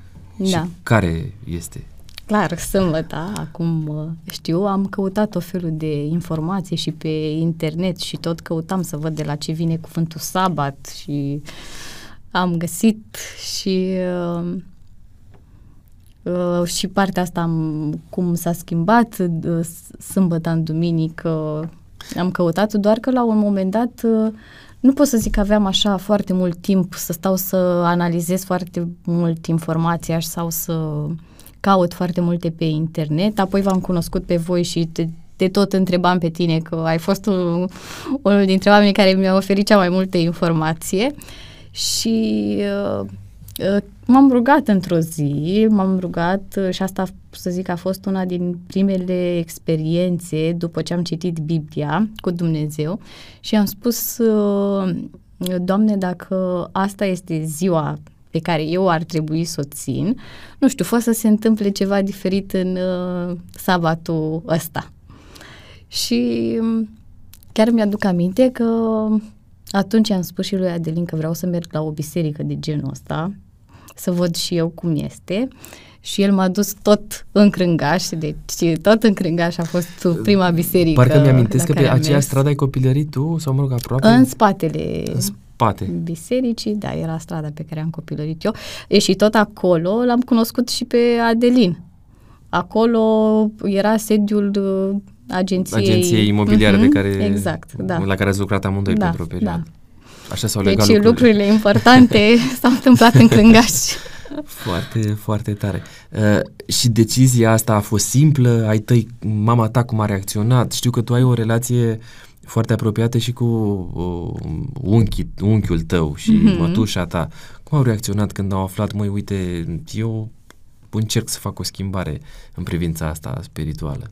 Și Da. care este? Clar, sâmbătă, acum uh, știu, am căutat o felul de informații și pe internet și tot căutam să văd de la ce vine cuvântul sabat și am găsit și uh, uh, și partea asta am, cum s-a schimbat uh, s- sâmbătă în duminică. Am căutat, doar că la un moment dat uh, nu pot să zic că aveam așa foarte mult timp să stau să analizez foarte mult informația sau să caut foarte multe pe internet. Apoi v-am cunoscut pe voi și te, te tot întrebam pe tine că ai fost un, unul dintre oamenii care mi-a oferit cea mai multe informație și uh, uh, m-am rugat într-o zi, m-am rugat uh, și asta să zic a fost una din primele experiențe după ce am citit Biblia cu Dumnezeu și am spus, uh, Doamne, dacă asta este ziua pe care eu ar trebui să o țin, nu știu, fost să se întâmple ceva diferit în uh, sabatul ăsta. Și um, chiar mi-aduc aminte că atunci am spus și lui Adelin că vreau să merg la o biserică de genul ăsta, să văd și eu cum este. Și el m-a dus tot în Crângaș, deci tot în Crângaș a fost prima biserică. Parcă mi-amintesc la că pe care am aceea mers. stradă ai copilărit tu, sau mă rog, aproape? În spatele În spate. bisericii, da, era strada pe care am copilărit eu. E, și tot acolo l-am cunoscut și pe Adelin. Acolo era sediul uh, agenției... Agenției imobiliare Mhm, de care, Exact, da. la care ați lucrat amândoi da, pentru o perioadă. Da. Așa s-au Deci legat lucrurile. lucrurile. importante *laughs* s-au întâmplat în Crângaș. Foarte, foarte tare. Uh, și decizia asta a fost simplă? Ai tăi, mama ta cum a reacționat? Știu că tu ai o relație foarte apropiată și cu uh, unchi, unchiul tău și Mhm. mm-hmm. mătușa ta. Cum au reacționat când au aflat, măi, uite, eu încerc să fac o schimbare în privința asta spirituală?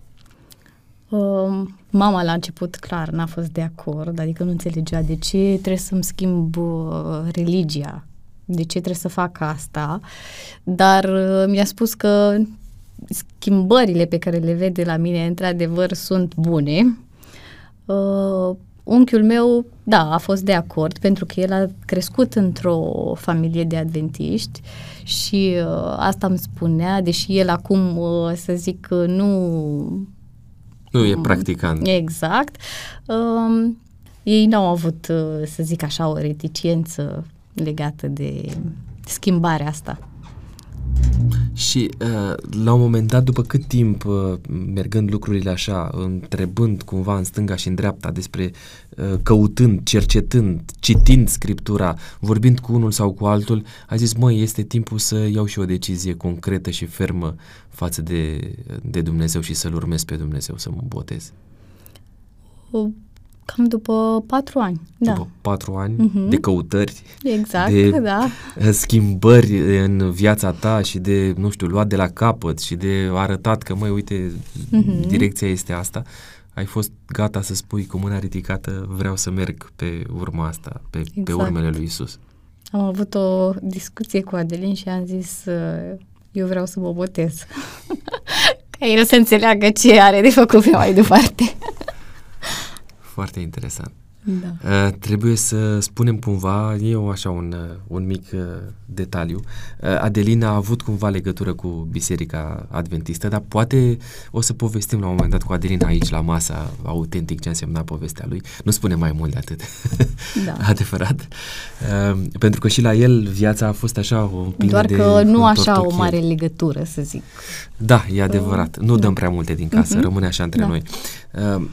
Uh, mama la început, clar, n-a fost de acord, adică nu înțelegea de ce trebuie să-mi schimb uh, religia, de ce trebuie să fac asta, dar uh, mi-a spus că schimbările pe care le vede la mine, într-adevăr, sunt bune. Uh, unchiul meu, da, a fost de acord, pentru că el a crescut într-o familie de adventiști și uh, asta îmi spunea, deși el acum, uh, să zic, uh, nu Nu e practicant. Exact. Um, ei n-au avut, uh, să zic așa, o reticiență legată de schimbarea asta. Și uh, la un moment dat, după cât timp, uh, mergând lucrurile așa, întrebând cumva în stânga și în dreapta despre uh, căutând, cercetând, citind scriptura, vorbind cu unul sau cu altul, ai zis, măi, este timpul să iau și o decizie concretă și fermă față de, de Dumnezeu și să-L urmez pe Dumnezeu, să mă botez. Uh, Cam după patru ani, da. După patru ani Mhm. de căutări, Exact, de da. uh, schimbări în viața ta și de, nu știu, luat de la capăt și de arătat că, măi, uite, Mhm. direcția este asta, ai fost gata să spui cu mâna ridicată, vreau să merg pe urma asta, pe, pe Exact. urmele lui Isus. Am avut o discuție cu Adelin și am zis, uh, eu vreau să mă botez. *laughs* Ca el să înțeleagă ce are de făcut pe mai departe. Foarte interesant. Da. Uh, trebuie să spunem cumva, e o, așa un, uh, un mic uh, detaliu, uh, Adelina a avut cumva legătură cu Biserica Adventistă, dar poate o să povestim la un moment dat cu Adelina aici la masa autentic ce însemna povestea lui. Nu spune mai mult de atât. Da. *laughs* Adevărat. Uh, pentru că și la el viața a fost așa o plină Doar de că nu așa o întortocheri. mare legătură, să zic. Da, e adevărat. Nu dăm prea multe din casă, Mhm. rămâne așa între Da. noi. Uh,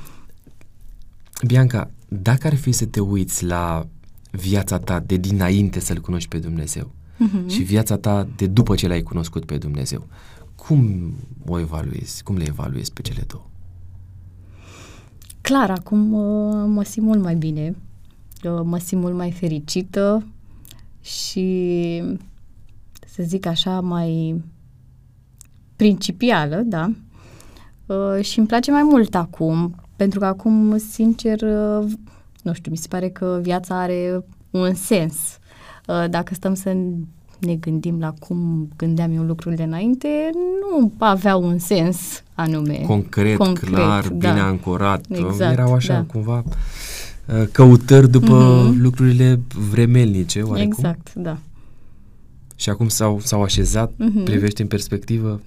Bianca, dacă ar fi să te uiți la viața ta de dinainte să-L cunoști pe Dumnezeu Mhm. și viața ta de după ce L-ai cunoscut pe Dumnezeu, cum o evaluezi? Cum le evaluezi pe cele două? Clar, acum uh, mă simt mult mai bine, uh, mă simt mult mai fericită și, să zic așa, mai principială, da? Uh, Și îmi place mai mult acum, pentru că acum, sincer, uh, nu știu, mi se pare că viața are un sens. Uh, Dacă stăm să ne gândim la cum gândeam eu lucrurile înainte, nu aveau un sens anume. Concret, Concret, clar, da. bine ancorat. Exact, Erau așa da. cumva uh, căutări după Mhm. lucrurile vremelnice, oarecum. Exact, da. Și acum s-au, s-au așezat, Mhm. privești în perspectivă,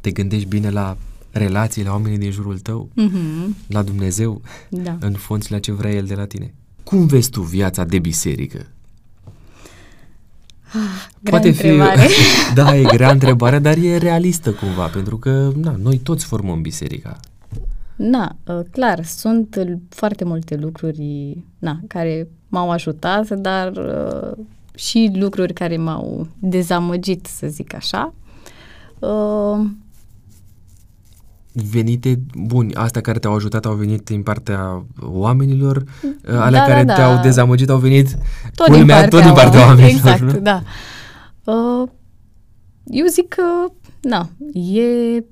te gândești bine la relații, la oamenii din jurul tău, Mhm, la Dumnezeu, Da. în fond și la ce vrea El de la tine. Cum vezi tu viața de biserică? Grea întrebare. fi, *laughs* da, e grea întrebare, dar e realistă cumva, pentru că na, noi toți formăm biserica. Na, uh, clar, sunt uh, foarte multe lucruri na, care m-au ajutat, dar uh, și lucruri care m-au dezamăgit, să zic așa. Uh, Venite, buni, astea care te-au ajutat au venit din partea oamenilor, ale Da, care da, da. te-au dezamăgit au venit tot, din culmea, partea tot din partea oamenilor. Exact, nu? da. Uh, eu zic că, na, e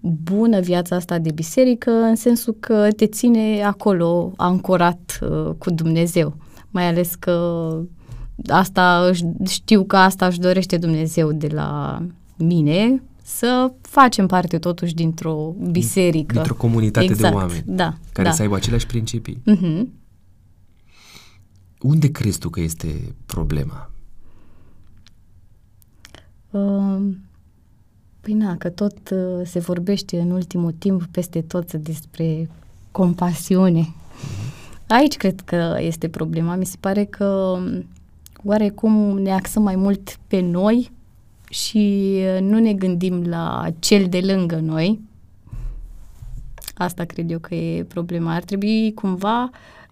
bună viața asta de biserică în sensul că te ține acolo ancorat uh, cu Dumnezeu. Mai ales că asta își- știu că asta își dorește Dumnezeu de la mine, să facem parte totuși dintr-o biserică. Dintr-o comunitate de exact, oameni Da, care da. să aibă aceleași principii. Mhm. Unde crezi tu că este problema? Uh, Păi na, că tot uh, se vorbește în ultimul timp peste tot despre compasiune. Aici cred că este problema. Mi se pare că um, oarecum ne axăm mai mult pe noi și uh, nu ne gândim la cel de lângă noi. Asta cred eu că e problema. Ar trebui cumva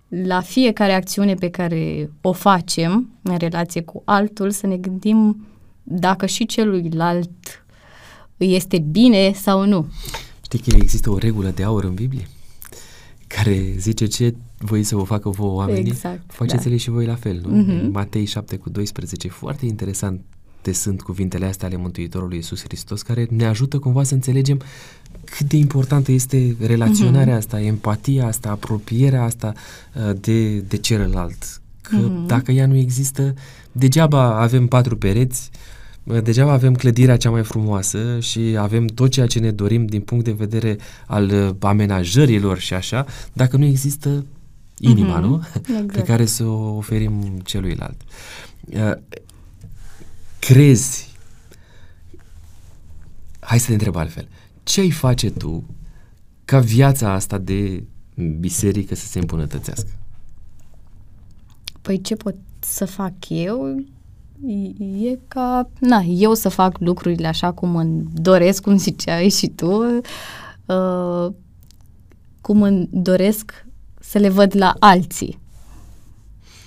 la fiecare acțiune pe care o facem în relație cu altul să ne gândim dacă și celuilalt îi este bine sau nu. Știi că există o regulă de aur în Biblie care zice ce voi să vă facă vouă oamenii, Exact, faceți-le da. și voi la fel, nu? Mhm. În Matei 7 cu 12, foarte interesant te sunt cuvintele astea ale Mântuitorului Iisus Hristos, care ne ajută cumva să înțelegem cât de importantă este relaționarea asta, empatia asta, apropierea asta uh, de, de celălalt. Că Mhm. dacă ea nu există, degeaba avem patru pereți, uh, degeaba avem clădirea cea mai frumoasă și avem tot ceea ce ne dorim din punct de vedere al uh, amenajărilor și așa, dacă nu există inima, Mhm, nu? *laughs* Pe exact. care să o oferim celuilalt. Uh, crezi, hai să te întreb altfel, ce ai face tu ca viața asta de biserică să se îmbunătățească? Păi ce pot să fac eu e ca, na, eu să fac lucrurile așa cum îmi doresc, cum ziceai și tu, uh, cum îmi doresc să le văd la alții.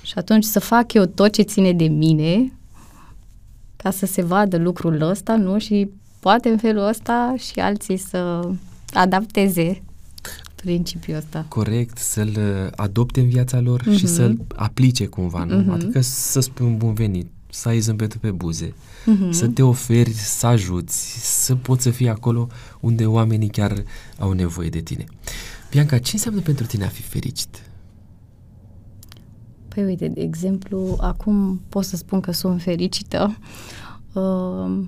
Și atunci să fac eu tot ce ține de mine ca să se vadă lucrul ăsta, nu? Și poate în felul ăsta și alții să adapteze principiul ăsta. Corect, să-l uh, adopte în viața lor mm-hmm. și Mhm. să-l aplice cumva, nu? Mhm. Adică să spui un bun venit, să ai zâmbetul pe buze, Mhm. să te oferi, să ajuți, să poți să fii acolo unde oamenii chiar au nevoie de tine. Bianca, ce înseamnă pentru tine a fi fericit? Păi uite, de exemplu, acum pot să spun că sunt fericită uh,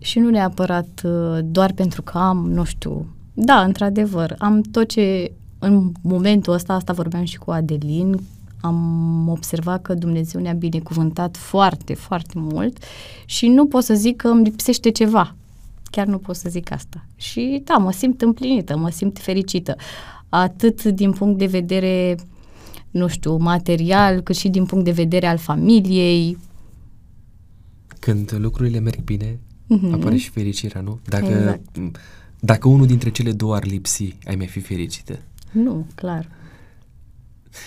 și nu neapărat uh, doar pentru că am, nu știu, da, într-adevăr, am tot ce în momentul ăsta, asta vorbeam și cu Adelin, am observat că Dumnezeu ne-a binecuvântat foarte, foarte mult și nu pot să zic că îmi lipsește ceva. Chiar nu pot să zic asta. Și da, mă simt împlinită, mă simt fericită. Atât din punct de vedere, nu știu, material, cât și din punct de vedere al familiei. Când lucrurile merg bine, mm-hmm. apare și fericirea, nu? Dacă, exact. dacă unul dintre cele două ar lipsi, ai mai fi fericită? Nu, clar.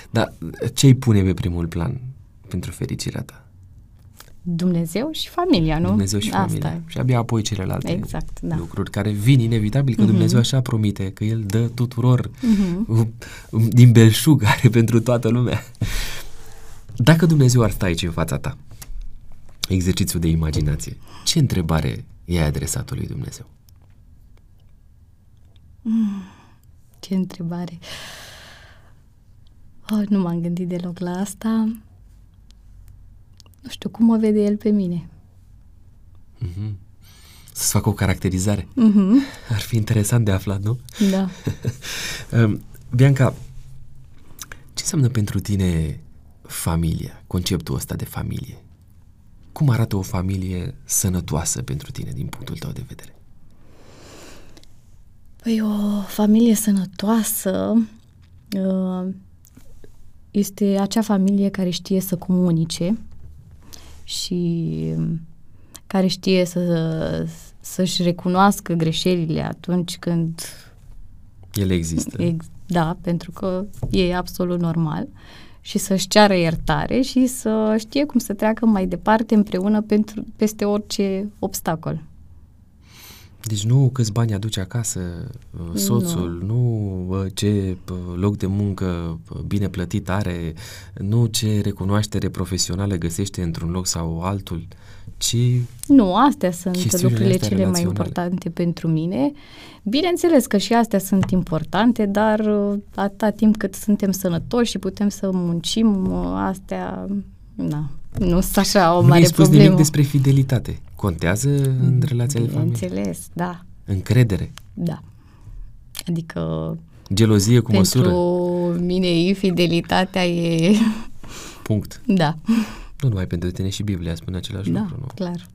Dar ce îi pune pe primul plan pentru fericirea ta? Dumnezeu și familia, nu? Dumnezeu și familia. Asta. Și abia apoi celelalte exact, da. lucruri care vin inevitabil, că uh-huh. Dumnezeu așa promite, că El dă tuturor uh-huh. *laughs* din belșug, *laughs* are pentru toată lumea. Dacă Dumnezeu ar sta aici în fața ta, exercițiul de imaginație, ce întrebare i-ai adresat lui Dumnezeu? Mm, ce întrebare? Oh, nu m-am gândit deloc la asta nu știu, cum mă vede el pe mine. Mm-hmm. Să-ți facă o caracterizare. Mm-hmm. Ar fi interesant de aflat, nu? Da. um, *laughs* Bianca, ce înseamnă pentru tine familia, conceptul ăsta de familie? Cum arată o familie sănătoasă pentru tine, din punctul tău de vedere? Păi o familie sănătoasă uh, este acea familie care știe să comunice, și care știe să, să-și recunoască greșelile atunci când ele există. Ex, da, pentru că e absolut normal și să-și ceară iertare și să știe cum să treacă mai departe împreună pentru, peste orice obstacol. Deci nu câți bani aduce acasă uh, soțul, nu, nu ce loc de muncă bine plătit are, nu ce recunoaștere profesională găsește într-un loc sau altul, ci... Nu, astea sunt lucrurile cele mai importante pentru mine. Bineînțeles că și astea sunt importante, dar uh, atâta timp cât suntem sănătoși și putem să muncim, uh, astea, na, nu sunt așa o mare Nu spus problemă. nimic despre fidelitate. Contează în relația de familie? Înțeles, da. Încredere? Da. Adică... Gelozie cu pentru măsură? Pentru mine infidelitatea e... Punct. Da. Nu numai pentru tine și Biblia spune același da, lucru, nu? clar.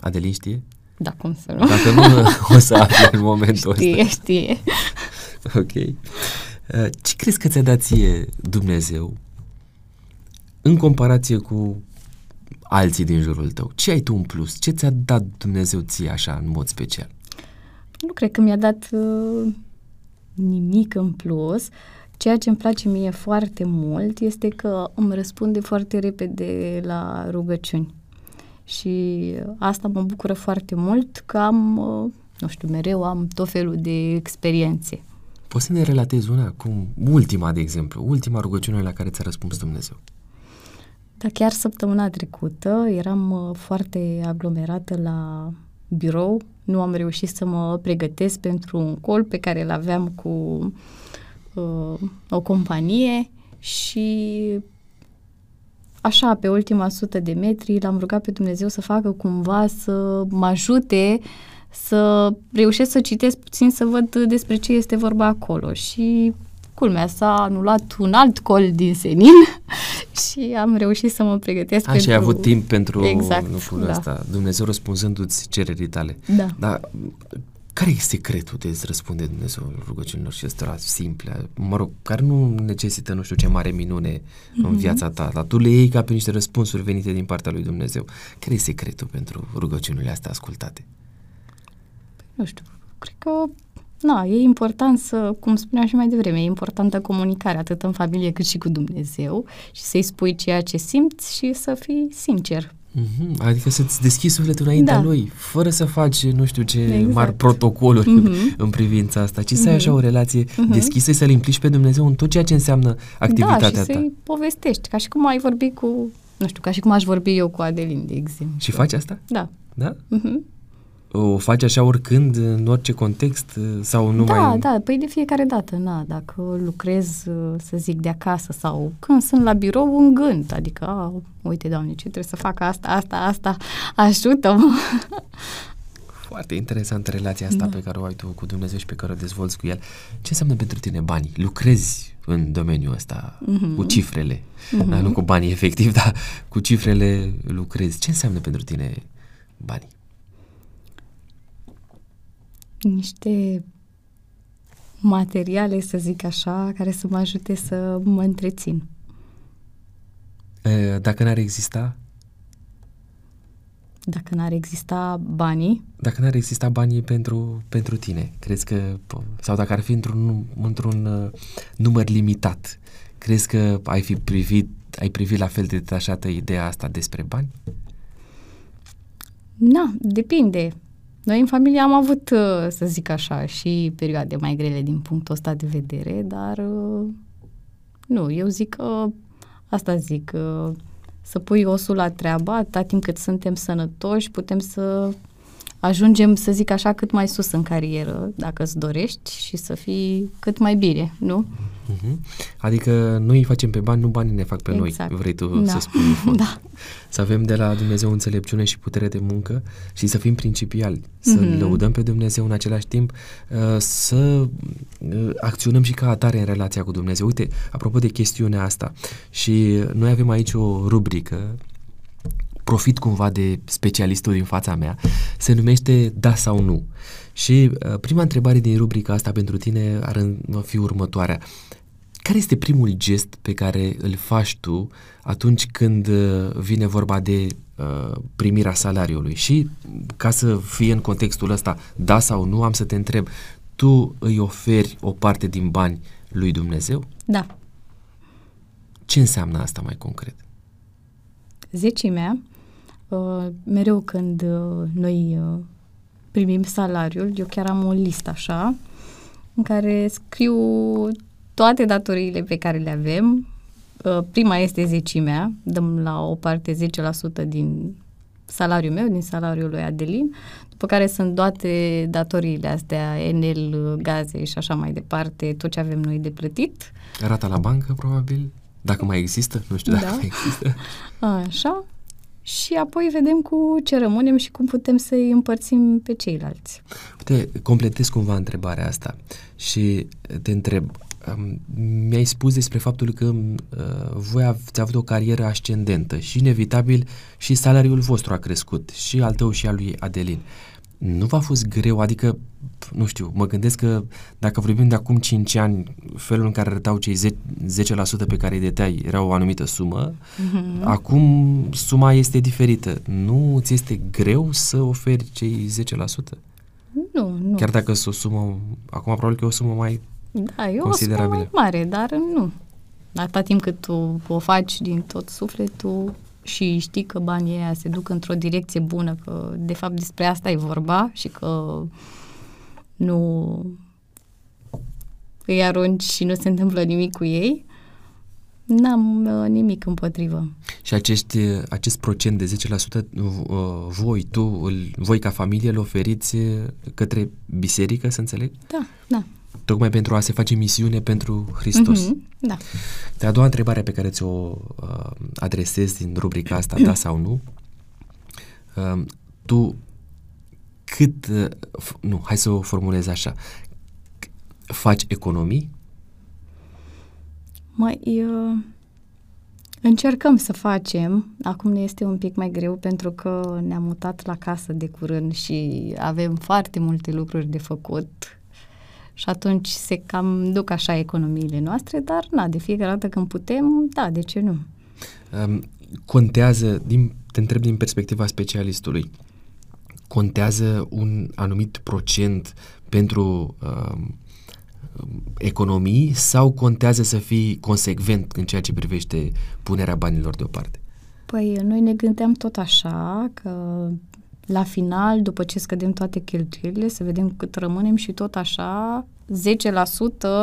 Adelin știe? Da, cum să nu. Dacă nu, *laughs* o să afli în momentul știe, ăsta. Știe, știe. Ok. Uh, ce crezi că ți-a dat ție Dumnezeu în comparație cu alții din jurul tău? Ce ai tu în plus? Ce ți-a dat Dumnezeu ție așa în mod special? Nu cred că mi-a dat uh, nimic în plus. Ceea ce îmi place mie foarte mult este că îmi răspunde foarte repede la rugăciuni. Și asta mă bucură foarte mult că am, uh, nu știu, mereu am tot felul de experiențe. Poți să ne relatezi una, cum ultima, de exemplu, ultima rugăciune la care ți-a răspuns Dumnezeu? Da, chiar săptămâna trecută eram uh, foarte aglomerată la birou, nu am reușit să mă pregătesc pentru un col pe care îl aveam cu uh, o companie și așa, pe ultima sută de metri, l-am rugat pe Dumnezeu să facă cumva să mă ajute să reușesc să citesc puțin, să văd despre ce este vorba acolo. Și culmea s-a anulat un alt col din senin *laughs* și am reușit să mă pregătesc Așa, pentru... ai avut timp pentru exact, lucrul da. ăsta. Dumnezeu răspunzându-ți cererii tale. Da. Dar care e secretul de a răspunde Dumnezeu rugăciunilor și astea simple, mă rog, care nu necesită nu știu ce mare minune mm-hmm. în mhm. viața ta, dar tu le iei ca pe niște răspunsuri venite din partea lui Dumnezeu. Care e secretul pentru rugăciunile astea ascultate? Nu știu, cred că Na, e important să, cum spuneam și mai devreme, e importantă comunicarea atât în familie cât și cu Dumnezeu și să-i spui ceea ce simți și să fii sincer. Mm-hmm. Adică să-ți deschizi sufletul înaintea da. lui, fără să faci nu știu ce exact. mari protocoluri mm-hmm. în privința asta, ci să ai mm-hmm. așa o relație mm-hmm. deschisă, să-L implici pe Dumnezeu în tot ceea ce înseamnă activitatea da, și ta. să-i povestești, ca și cum ai vorbi cu, nu știu, ca și cum aș vorbi eu cu Adelin, de exemplu. Și faci asta? Da. Da? Mm-hmm o faci așa oricând, în orice context sau nu da, mai... Da, păi de fiecare dată, na, dacă lucrez, să zic, de acasă sau când sunt la birou, un gând, adică, a, uite, doamne, ce trebuie să fac asta, asta, asta, ajută-mă. *laughs* Foarte interesantă relația asta da. pe care o ai tu cu Dumnezeu și pe care o dezvolți cu El. Ce înseamnă pentru tine banii? Lucrezi în domeniul ăsta mm-hmm. cu cifrele, mm-hmm. da, nu cu banii efectiv, *laughs* dar cu cifrele lucrezi. Ce înseamnă pentru tine banii? Niște materiale, să zic așa, care să mă ajute să mă întrețin. Dacă n-ar exista? Dacă n-ar exista banii? Dacă n-ar exista banii pentru, pentru tine, crezi că, sau dacă ar fi într-un, într-un uh, număr limitat, crezi că ai fi privit, ai privit la fel de detașată ideea asta despre bani? Na, depinde. Noi în familie am avut, uh, să zic așa, și perioade mai grele din punctul ăsta de vedere, dar uh, nu, eu zic că, asta zic, să pui osul la treabă, atâta timp cât suntem sănătoși, putem să ajungem, să zic așa, cât mai sus în carieră, dacă îți dorești, și să fii cât mai bine, nu? Uh-huh. Adică noi îi facem pe bani, nu banii ne fac pe exact. noi, vrei tu da. să spui. *laughs* da. Să avem de la Dumnezeu înțelepciune și putere de muncă și să fim principiali, să uh-huh. lăudăm pe Dumnezeu în același timp, uh, să uh, acționăm și ca atare în relația cu Dumnezeu. Uite, apropo de chestiunea asta, și noi avem aici o rubrică profit cumva de specialistul din fața mea, se numește Da sau Nu. Și uh, prima întrebare din rubrica asta pentru tine ar fi următoarea. Care este primul gest pe care îl faci tu atunci când uh, vine vorba de uh, primirea salariului? Și ca să fie în contextul ăsta, da sau nu, am să te întreb, tu îi oferi o parte din bani lui Dumnezeu? Da. Ce înseamnă asta mai concret? Zecimea, uh, mereu când uh, noi uh, primim salariul, eu chiar am o listă așa, în care scriu toate datoriile pe care le avem. Uh, prima este zecimea, dăm la o parte 10% din salariul meu, din salariul lui Adelin, după care sunt toate datoriile astea, Enel, gaze și așa mai departe, tot ce avem noi de plătit. Rata la bancă, probabil? Dacă mai există, nu știu dacă da. mai există. *laughs* Așa și apoi vedem cu ce rămânem și cum putem să-i împărțim pe ceilalți. Uite, completez cumva întrebarea asta și te întreb, um, mi-ai spus despre faptul că uh, voi ați avut o carieră ascendentă și inevitabil și salariul vostru a crescut și al tău și al lui Adelin. Nu v-a fost greu, adică, nu știu, mă gândesc că dacă vorbim de acum 5 ani, felul în care arătau cei 10%, 10% pe care îi deteai era o anumită sumă, mm-hmm. acum suma este diferită. Nu ți este greu să oferi cei 10%? Nu, nu. Chiar dacă sunt o sumă, acum probabil că e o sumă mai da, e o sumă mai mare, dar nu. Atâta timp cât tu o faci din tot sufletul, și știi că banii ăia se duc într-o direcție bună, că de fapt despre asta e vorba și că nu îi arunci și nu se întâmplă nimic cu ei, n-am uh, nimic împotrivă. Și acești, acest procent de 10% uh, voi, tu, îl, voi ca familie, îl oferiți către biserică, să înțeleg? Da, da tocmai pentru a se face misiune pentru Hristos. Mm-hmm, da. De a doua întrebare pe care ți-o uh, adresez din rubrica asta, da sau nu, uh, tu cât, uh, f- nu, hai să o formulez așa, faci economii? Mai, uh, încercăm să facem, acum ne este un pic mai greu pentru că ne-am mutat la casă de curând și avem foarte multe lucruri de făcut și atunci se cam duc așa economiile noastre, dar na, de fiecare dată când putem, da, de ce nu? Um, contează, din, te întreb din perspectiva specialistului, contează un anumit procent pentru um, economii sau contează să fii consecvent în ceea ce privește punerea banilor deoparte? Păi noi ne gândeam tot așa că la final, după ce scădem toate cheltuielile, să vedem cât rămânem și tot așa, 10%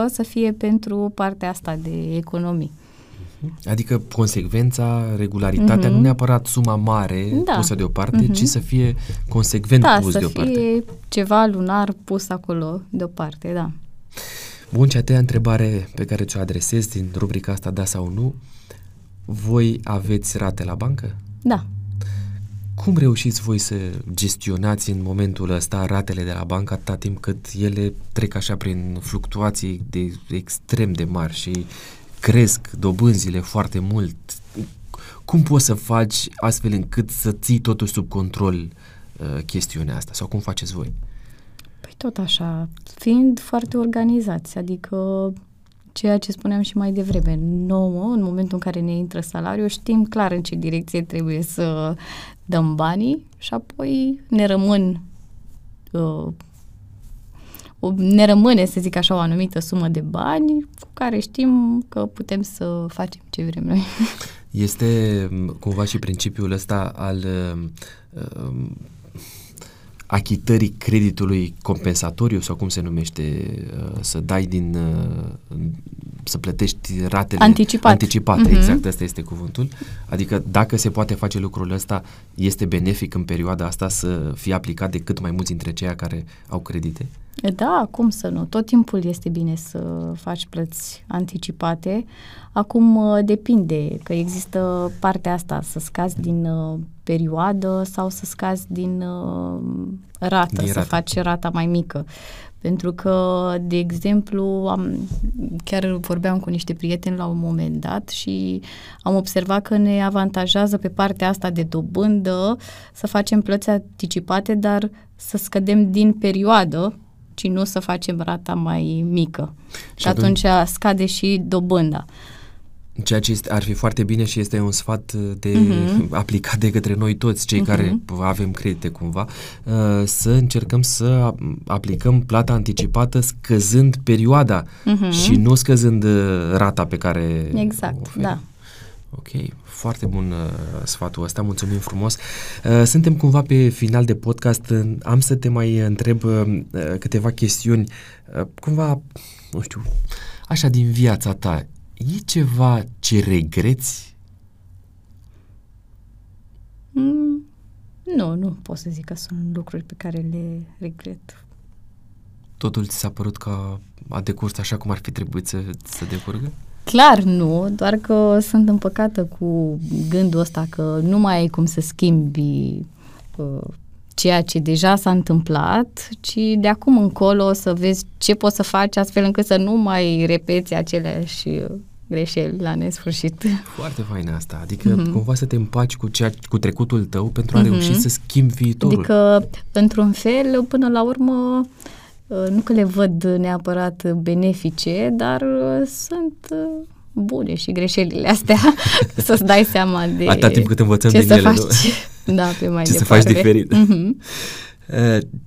să fie pentru partea asta de economii. Adică consecvența, regularitatea, mm-hmm. nu neapărat suma mare da. pusă deoparte, mm-hmm. ci să fie consecvent da, pus să deoparte. fie ceva lunar pus acolo deoparte, da. Bun, cea treia întrebare pe care ți-o adresez din rubrica asta, da sau nu, voi aveți rate la bancă? Da cum reușiți voi să gestionați în momentul ăsta ratele de la bancă atâta timp cât ele trec așa prin fluctuații de extrem de mari și cresc dobânzile foarte mult? Cum poți să faci astfel încât să ții totul sub control uh, chestiunea asta? Sau cum faceți voi? Păi tot așa, fiind foarte organizați, adică ceea ce spuneam și mai devreme, nouă, în momentul în care ne intră salariul, știm clar în ce direcție trebuie să dăm banii și apoi ne rămân uh, ne rămâne, să zic așa, o anumită sumă de bani cu care știm că putem să facem ce vrem noi. *laughs* Este cumva și principiul ăsta al uh, achitării creditului compensatoriu sau cum se numește, uh, să dai din, uh, să plătești ratele Anticipat. anticipate, uh-huh. exact, asta este cuvântul. Adică dacă se poate face lucrul ăsta, este benefic în perioada asta să fie aplicat de cât mai mulți dintre cei care au credite? Da, cum să nu? Tot timpul este bine să faci plăți anticipate. Acum uh, depinde că există partea asta, să scazi din uh, perioadă sau să scazi din uh, rată, din rată, să faci rata mai mică. Pentru că, de exemplu, am, chiar vorbeam cu niște prieteni la un moment dat și am observat că ne avantajează pe partea asta de dobândă să facem plăți anticipate, dar să scădem din perioadă ci nu să facem rata mai mică. Și, și atunci, atunci scade și dobânda. Ceea ce este, ar fi foarte bine și este un sfat de uh-huh. *laughs* aplicat de către noi toți, cei uh-huh. care avem credite cumva, uh, să încercăm să aplicăm plata anticipată scăzând perioada uh-huh. și nu scăzând uh, rata pe care Exact, o da. Ok, foarte bun uh, sfatul ăsta, mulțumim frumos. Uh, suntem cumva pe final de podcast, am să te mai întreb uh, câteva chestiuni, uh, cumva, nu știu, așa din viața ta, e ceva ce regreți? Mm, nu, nu pot să zic că sunt lucruri pe care le regret. Totul ți s-a părut că a decurs așa cum ar fi trebuit să, să decurgă? Clar nu, doar că sunt împăcată cu gândul ăsta că nu mai ai cum să schimbi uh, ceea ce deja s-a întâmplat, ci de acum încolo să vezi ce poți să faci astfel încât să nu mai repeți aceleași greșeli la nesfârșit. Foarte fain asta, adică mm-hmm. cumva să te împaci cu, ceea, cu trecutul tău pentru a mm-hmm. reuși să schimbi viitorul. Adică, într-un fel, până la urmă, Uh, nu că le văd neapărat benefice, dar uh, sunt uh, bune și greșelile astea, *laughs* să-ți dai seama de Atâta timp cât învățăm ce din să ele, faci, nu? *laughs* da, pe mai ce departe. să faci diferit. Mm-hmm.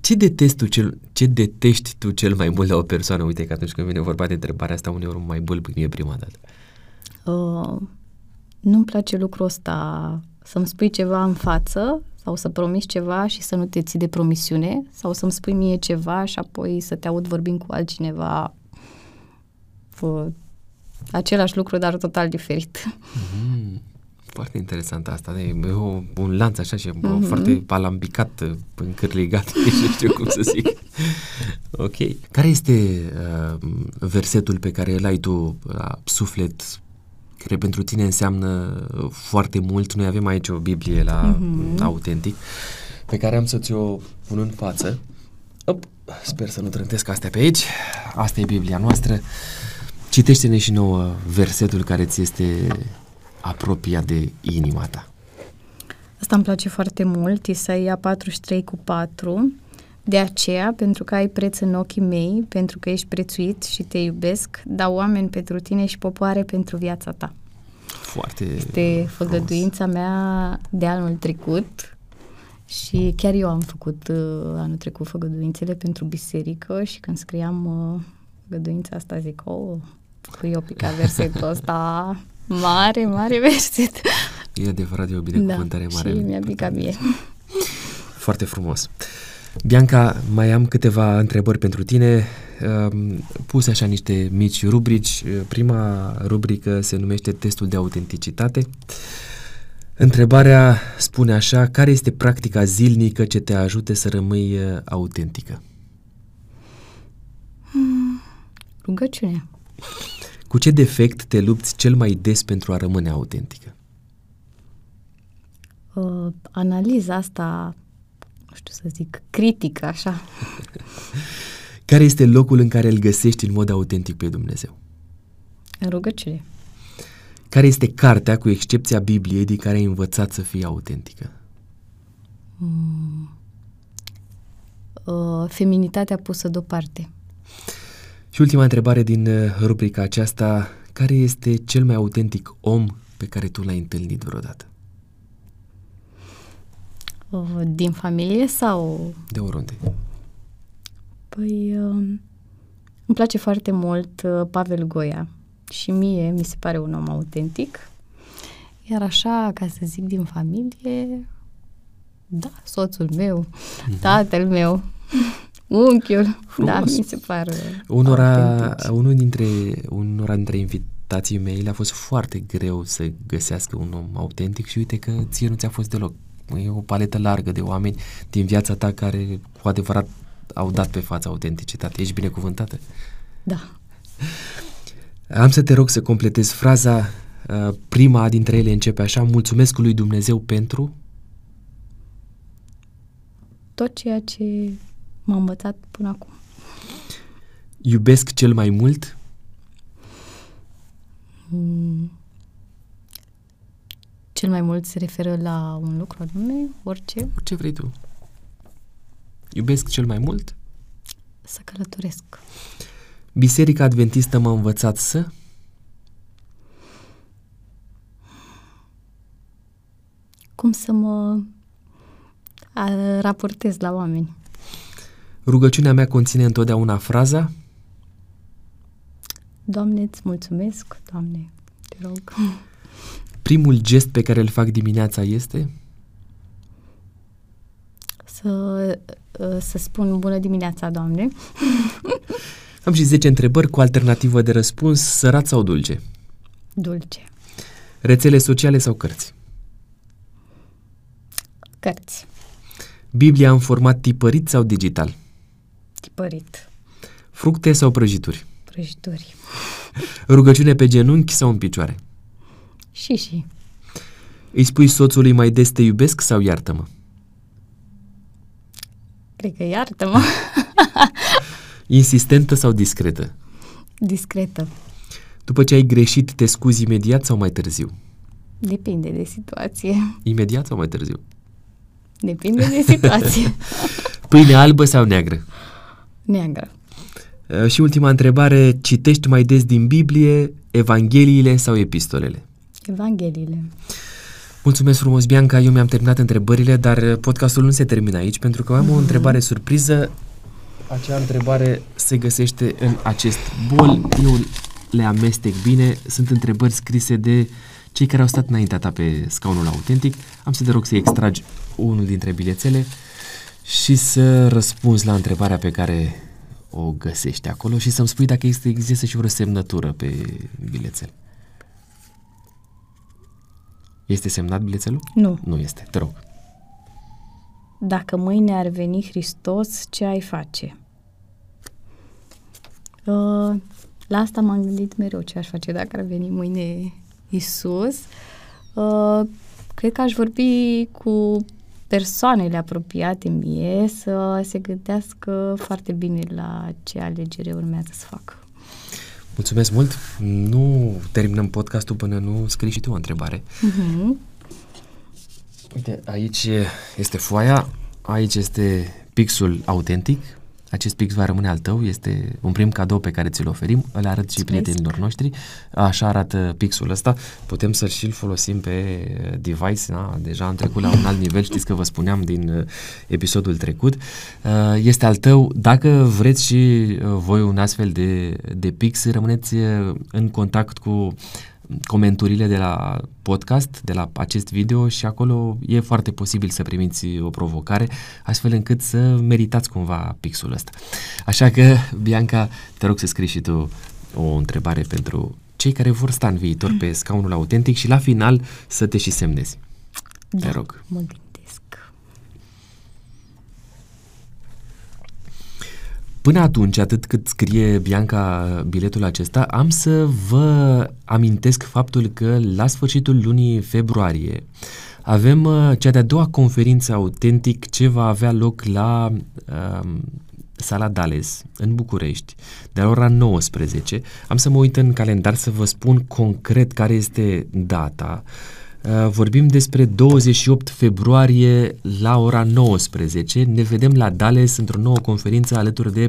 Ce detesti, tu cel, ce detești tu cel mai mult la o persoană? Uite că atunci când vine vorba de întrebarea asta, uneori mai bâlbânie prima dată. Uh, nu-mi place lucrul ăsta, să-mi spui ceva în față sau să promiți ceva și să nu te ții de promisiune sau să-mi spui mie ceva și apoi să te aud vorbind cu altcineva fă, același lucru, dar total diferit. Mm-hmm. Foarte interesant asta. E o, un lanț așa și mm-hmm. foarte alambicat, încârligat, *laughs* nu știu cum să zic. ok. Care este uh, versetul pe care îl ai tu la suflet care pentru tine înseamnă foarte mult. Noi avem aici o Biblie la mm-hmm. autentic pe care am să ți-o pun în față. Op, sper să nu trântesc astea pe aici. Asta e Biblia noastră. Citește-ne și nouă versetul care ți este apropiat de inima ta. Asta îmi place foarte mult, Isaia 43 cu 4. De aceea, pentru că ai preț în ochii mei, pentru că ești prețuit și te iubesc, dau oameni pentru tine și popoare pentru viața ta. Foarte Este făgăduința mea de anul trecut și chiar eu am făcut uh, anul trecut făgăduințele pentru biserică și când scriam uh, făgăduința asta zic, oh, cu eu pica versetul ăsta *laughs* mare, mare verset. E adevărat, e o binecuvântare da, mare. și mi-a picat mie. Foarte frumos. Bianca, mai am câteva întrebări pentru tine, um, puse așa niște mici rubrici. Prima rubrică se numește testul de autenticitate. Întrebarea spune așa, care este practica zilnică ce te ajute să rămâi uh, autentică? Hmm, rugăciunea. Cu ce defect te lupți cel mai des pentru a rămâne autentică? uh, analiza asta, nu știu să zic, critică, așa. *laughs* Care este locul în care îl găsești în mod autentic pe Dumnezeu? În rugăciune. Care este cartea, cu excepția Bibliei, din care ai învățat să fie autentică? Mm. Uh, feminitatea pusă deoparte. Și ultima întrebare din uh, rubrica aceasta, care este cel mai autentic om pe care tu l-ai întâlnit vreodată? Uh, din familie sau... De oriunde. Păi, uh, îmi place foarte mult uh, Pavel Goia și mie mi se pare un om autentic. Iar așa, ca să zic din familie, da, soțul meu, uh-huh. tatăl meu, *laughs* unchiul, da, Frumos. da, mi se pare unora, unul dintre, unora dintre invitații mei le-a fost foarte greu să găsească un om autentic și uite că ție nu ți-a fost deloc. E o paletă largă de oameni din viața ta care cu adevărat au dat pe fața autenticitate. Ești binecuvântată? Da. Am să te rog să completezi fraza, uh, prima dintre ele începe așa, mulțumesc lui Dumnezeu pentru... Tot ceea ce m-a învățat până acum. Iubesc cel mai mult? Mm. Cel mai mult se referă la un lucru anume, orice? Ce vrei tu. Iubesc cel mai mult? Să călătoresc. Biserica Adventistă m-a învățat să? Cum să mă raportez la oameni. Rugăciunea mea conține întotdeauna fraza? Doamne, îți mulțumesc, Doamne, te rog. Primul gest pe care îl fac dimineața este? Să, să spun bună dimineața, Doamne. *laughs* Am și 10 întrebări cu alternativă de răspuns, sărat sau dulce? Dulce. Rețele sociale sau cărți? Cărți. Biblia în format tipărit sau digital? Tipărit. Fructe sau prăjituri? Prăjituri. Rugăciune pe genunchi sau în picioare? Și, și. Îi spui soțului mai des te iubesc sau iartă-mă? Cred că iartă-mă. *laughs* Insistentă sau discretă? Discretă. După ce ai greșit, te scuzi imediat sau mai târziu? Depinde de situație. Imediat sau mai târziu? Depinde de situație. *laughs* Pâine albă sau neagră? Neagră. Uh, și ultima întrebare, citești mai des din Biblie, Evangheliile sau epistolele? Evangheliile. Mulțumesc frumos, Bianca. Eu mi-am terminat întrebările, dar podcastul nu se termină aici, pentru că am mm-hmm. o mhm. întrebare surpriză. Acea întrebare se găsește în acest bol. Eu le amestec bine. Sunt întrebări scrise de cei care au stat înaintea ta pe scaunul autentic. Am să te rog să extragi unul dintre bilețele și să răspunzi la întrebarea pe care o găsești acolo și să-mi spui dacă este, există și vreo semnătură pe bilețel. Este semnat bilețelul? Nu. Nu este, te rog. Dacă mâine ar veni Hristos, ce ai face? Uh, la asta m-am gândit mereu ce aș face dacă ar veni mâine Isus. Uh, cred că aș vorbi cu persoanele apropiate mie să se gândească foarte bine la ce alegere urmează să facă. Mulțumesc mult! Nu terminăm podcastul până nu scrii și tu o întrebare. Uh-huh. Uite, aici este foaia, aici este pixul autentic, acest pix va rămâne al tău, este un prim cadou pe care ți-l oferim, îl arăt și prietenilor noștri, așa arată pixul ăsta, putem să-l și-l folosim pe device, da? deja am trecut la un alt nivel, știți că vă spuneam din uh, episodul trecut, uh, este al tău, dacă vreți și uh, voi un astfel de, de pix, rămâneți în contact cu comenturile de la podcast, de la acest video și acolo e foarte posibil să primiți o provocare, astfel încât să meritați cumva pixul ăsta. Așa că, Bianca, te rog să scrii și tu o întrebare pentru cei care vor sta în viitor pe scaunul autentic și la final să te și semnezi. Da, te rog. Mă Până atunci, atât cât scrie Bianca biletul acesta, am să vă amintesc faptul că la sfârșitul lunii februarie avem uh, cea de-a doua conferință autentic ce va avea loc la uh, Sala Dales, în București, de la ora 19. Am să mă uit în calendar să vă spun concret care este data. Uh, Uh, vorbim despre 28 februarie la ora 19. Ne vedem la Dales într-o nouă conferință alături de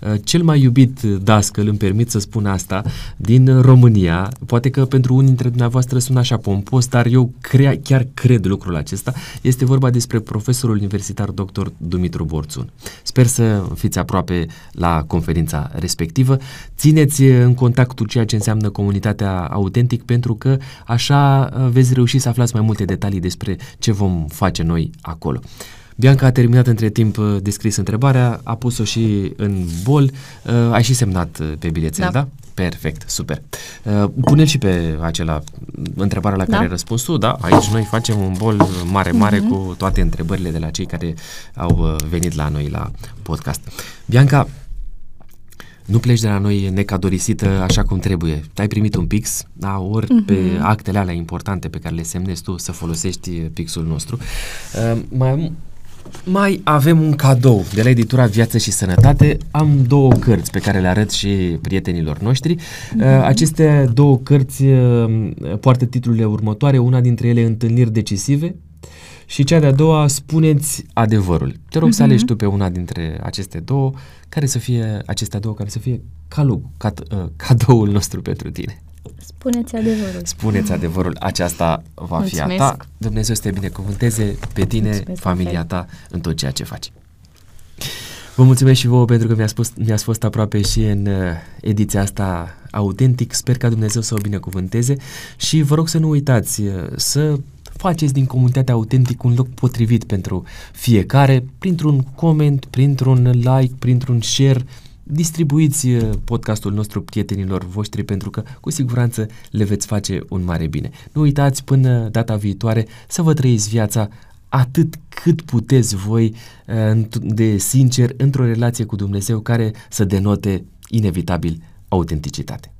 uh, cel mai iubit dascăl, îmi permit să spun asta, din România. Poate că pentru unii dintre dumneavoastră sună așa pompos, dar eu crea, chiar cred lucrul acesta. Este vorba despre profesorul universitar dr. Dumitru Borțun. Sper să fiți aproape la conferința respectivă. Țineți în contact cu ceea ce înseamnă comunitatea autentic pentru că așa uh, veți reuși și să aflați mai multe detalii despre ce vom face noi acolo. Bianca a terminat între timp uh, descris întrebarea, a pus-o și în bol, uh, ai și semnat uh, pe bilețel, da? da? Perfect, super. Uh, pune și pe acela întrebarea la care da. ai răspuns tu, da? Aici noi facem un bol mare, mare uh-huh. cu toate întrebările de la cei care au venit la noi la podcast. Bianca, nu pleci de la noi necadorisită așa cum trebuie. Ai primit un pix, da, ori uh-huh. pe actele alea importante pe care le semnezi tu să folosești pixul nostru. Uh, mai, mai avem un cadou de la editura Viață și Sănătate. Am două cărți pe care le arăt și prietenilor noștri. Uh-huh. Uh, aceste două cărți uh, poartă titlurile următoare, una dintre ele Întâlniri decisive, și cea de-a doua, spuneți adevărul. Te rog uh-huh. să alegi tu pe una dintre aceste două, care să fie, acestea două, care să fie calul, cat, uh, *laughs* cadoul nostru pentru tine. Spuneți adevărul. Spuneți adevărul, aceasta va Mulțumesc. fi a ta. Dumnezeu să te binecuvânteze pe tine, Mulțumesc, familia ta, în tot ceea ce faci. Vă mulțumesc și vouă pentru că mi-ați, spus, mi-ați fost aproape și în uh, ediția asta autentic. Sper ca Dumnezeu să o binecuvânteze și vă rog să nu uitați uh, să faceți din comunitatea autentic un loc potrivit pentru fiecare, printr-un coment, printr-un like, printr-un share, distribuiți uh, podcastul nostru prietenilor voștri pentru că cu siguranță le veți face un mare bine. Nu uitați până data viitoare să vă trăiți viața atât cât puteți voi uh, de sincer într-o relație cu Dumnezeu care să denote inevitabil autenticitate.